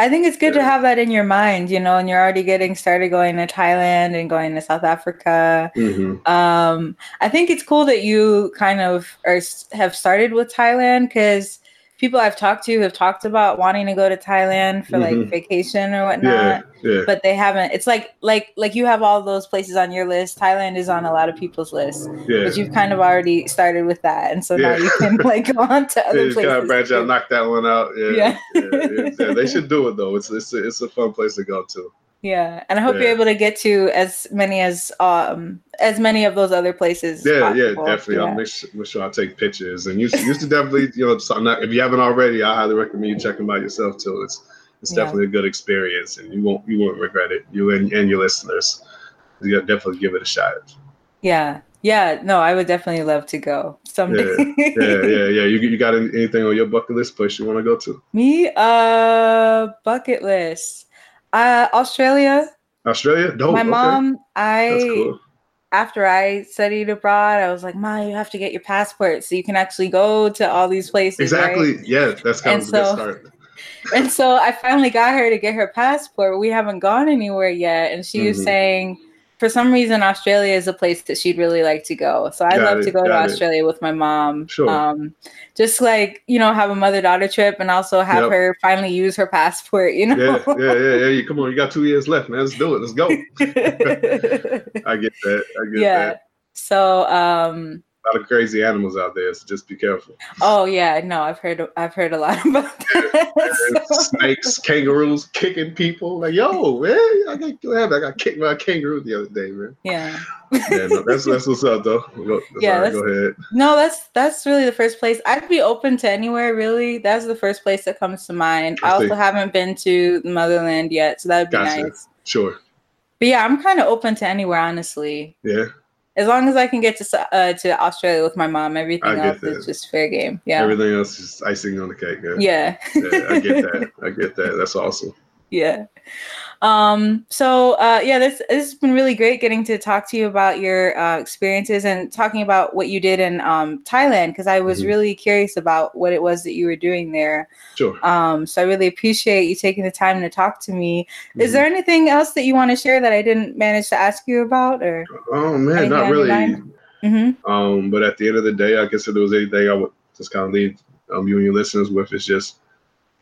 I think it's good yeah. to have that in your mind, you know, and you're already getting started going to Thailand and going to South Africa. Mm-hmm. Um, I think it's cool that you kind of are, have started with Thailand because people I've talked to have talked about wanting to go to Thailand for mm-hmm. like vacation or whatnot. Yeah, yeah. But they haven't. It's like like like you have all those places on your list. Thailand is on a lot of people's list. Yeah. But you've kind of already started with that. And so now you can like go on to [laughs] other places. Kind of branch out, knock that one out. Yeah. Yeah. yeah. They should do it though. It's it's a, it's a fun place to go to. Yeah, and I hope yeah. you're able to get to as many as um as many of those other places. Yeah, possible. yeah, definitely. Yeah. I'll make sure, make sure I take pictures, and you used to definitely, you know, not, if you haven't already, I highly recommend you checking by yourself too. It's it's yeah. definitely a good experience, and you won't you won't regret it. You and, and your listeners, you definitely give it a shot. Yeah, yeah, no, I would definitely love to go someday. yeah, yeah, yeah, yeah. You you got anything on your bucket list place you want to go to? [laughs] Me, uh, bucket list. Uh, Australia. Australia? No. My mom, I cool. after I studied abroad, I was like, "Ma, you have to get your passport so you can actually go to all these places." Exactly. Right? Yeah, that's kind and of a so, good start. [laughs] and so I finally got her to get her passport. We haven't gone anywhere yet, and she mm-hmm. was saying for some reason Australia is a place that she'd really like to go. So I'd got love it, to go to Australia it. with my mom. Sure. Um, just like, you know, have a mother daughter trip and also have yep. her finally use her passport, you know? Yeah, yeah, yeah, yeah. Come on, you got two years left, man. Let's do it. Let's go. [laughs] [laughs] I get that. I get yeah. that. So um a lot of crazy animals out there, so just be careful. Oh yeah, no, I've heard I've heard a lot [laughs] about that. Snakes, kangaroos kicking people. Like, yo, man, I got I got kicked by a kangaroo the other day, man. Yeah. yeah, no, that's that's what's up though. Go, [laughs] yeah, go ahead. No, that's that's really the first place. I'd be open to anywhere really. That's the first place that comes to mind. I, I also haven't been to the motherland yet, so that would be gotcha. nice. Sure. But yeah, I'm kind of open to anywhere, honestly. Yeah as long as I can get to uh, to Australia with my mom, everything else that. is just fair game. Yeah. Everything else is icing on the cake. Yeah. Yeah. yeah I get that. [laughs] I get that. That's awesome. Yeah. Um, so uh, yeah, this, this has been really great getting to talk to you about your uh, experiences and talking about what you did in um, Thailand because I was mm-hmm. really curious about what it was that you were doing there. Sure. Um, so I really appreciate you taking the time to talk to me. Mm-hmm. Is there anything else that you want to share that I didn't manage to ask you about, or? Oh man, not really. Mm-hmm. Um, but at the end of the day, I guess if there was anything I would just kind of leave um, you and your listeners with, is just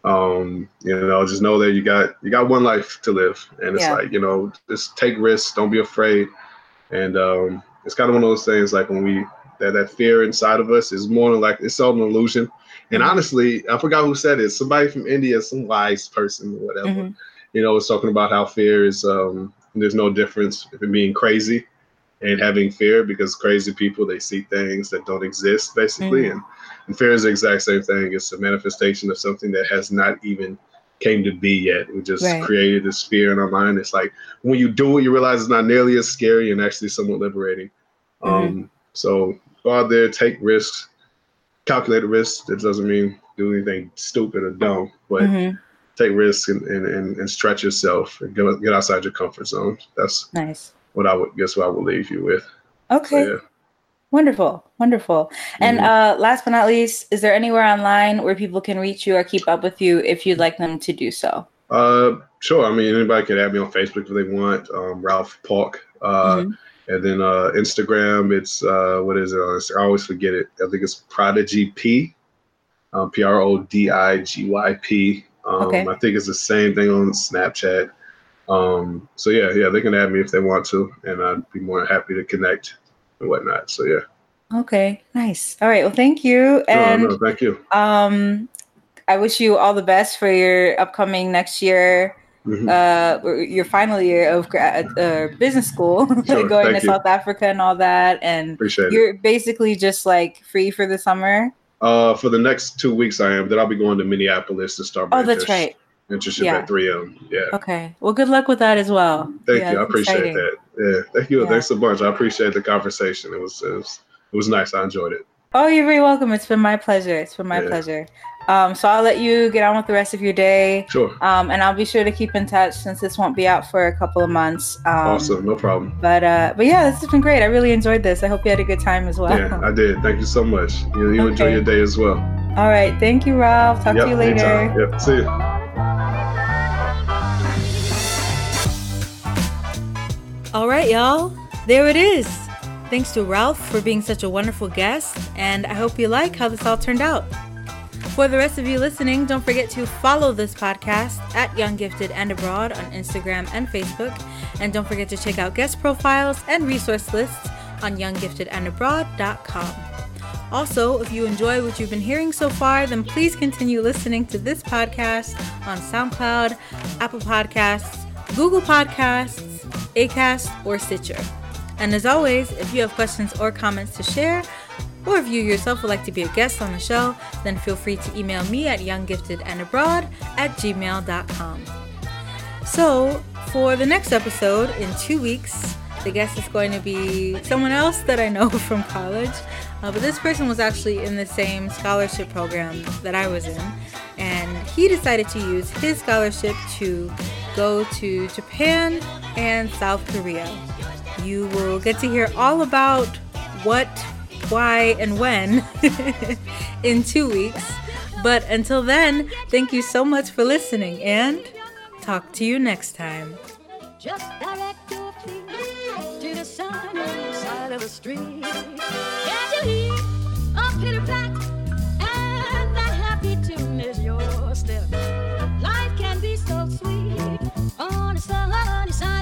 um, you know, just know that you got you got one life to live, and it's yeah. like you know, just take risks, don't be afraid, and um, it's kind of one of those things like when we that that fear inside of us is more like it's all an illusion. And mm-hmm. honestly, I forgot who said it. Somebody from India, some wise person or whatever, mm-hmm. you know, was talking about how fear is um, there's no difference in being crazy and having fear because crazy people they see things that don't exist basically mm-hmm. and and fear is the exact same thing. It's a manifestation of something that has not even came to be yet. We just right. created this fear in our mind. It's like when you do it, you realize it's not nearly as scary and actually somewhat liberating. Mm-hmm. Um, so go out there, take risks, calculated risks. It doesn't mean do anything stupid or dumb, but mm-hmm. take risks and, and, and, and, stretch yourself and get, get outside your comfort zone. That's nice. What I would guess what I would leave you with. Okay. So, yeah. Wonderful, wonderful. And mm-hmm. uh, last but not least, is there anywhere online where people can reach you or keep up with you if you'd like them to do so? Uh, sure. I mean, anybody can add me on Facebook if they want. Um, Ralph Park. Uh, mm-hmm. And then uh, Instagram, it's uh, what is it? I always forget it. I think it's Prodigy P, um, P R O D I G Y P. Um, okay. I think it's the same thing on Snapchat. Um, so yeah, yeah, they can add me if they want to, and I'd be more happy to connect and whatnot. So yeah. Okay, nice. All right. Well, thank you. And no, no, thank you. Um, I wish you all the best for your upcoming next year mm-hmm. uh, your final year of uh, business school, [laughs] sure, going to you. South Africa and all that, and Appreciate you're it. basically just like free for the summer. Uh, for the next two weeks, I am. Then I'll be going to Minneapolis to start. oh, that's right. Internship yeah. at 3M. Yeah. Okay. Well, good luck with that as well. Thank yeah, you. I appreciate exciting. that. Yeah. Thank you. Yeah. Thanks a bunch. I appreciate the conversation. It was, it was it was nice. I enjoyed it. Oh, you're very welcome. It's been my pleasure. It's been my pleasure. Um, so I'll let you get on with the rest of your day. Sure. Um, and I'll be sure to keep in touch since this won't be out for a couple of months. Um, awesome, no problem. But uh, but yeah, this has been great. I really enjoyed this. I hope you had a good time as well. Yeah, I did. Thank you so much. You, you okay. enjoy your day as well. All right. Thank you, Ralph. Talk yep, to you later. Anytime. Yep. See you. All right, y'all. There it is. Thanks to Ralph for being such a wonderful guest, and I hope you like how this all turned out. For the rest of you listening, don't forget to follow this podcast at Young Gifted and Abroad on Instagram and Facebook. And don't forget to check out guest profiles and resource lists on youngiftedandabroad.com. Also, if you enjoy what you've been hearing so far, then please continue listening to this podcast on SoundCloud, Apple Podcasts, Google Podcasts, Acast, or Stitcher. And as always, if you have questions or comments to share, or if you yourself would like to be a guest on the show, then feel free to email me at younggiftedandabroad at gmail.com. So, for the next episode in two weeks, the guest is going to be someone else that I know [laughs] from college. Uh, but this person was actually in the same scholarship program that I was in. And he decided to use his scholarship to go to Japan and South Korea. You will get to hear all about what why, and when [laughs] in two weeks. But until then, thank you so much for listening and talk to you next time. Just direct your feet to the side of the street. honest, the honest.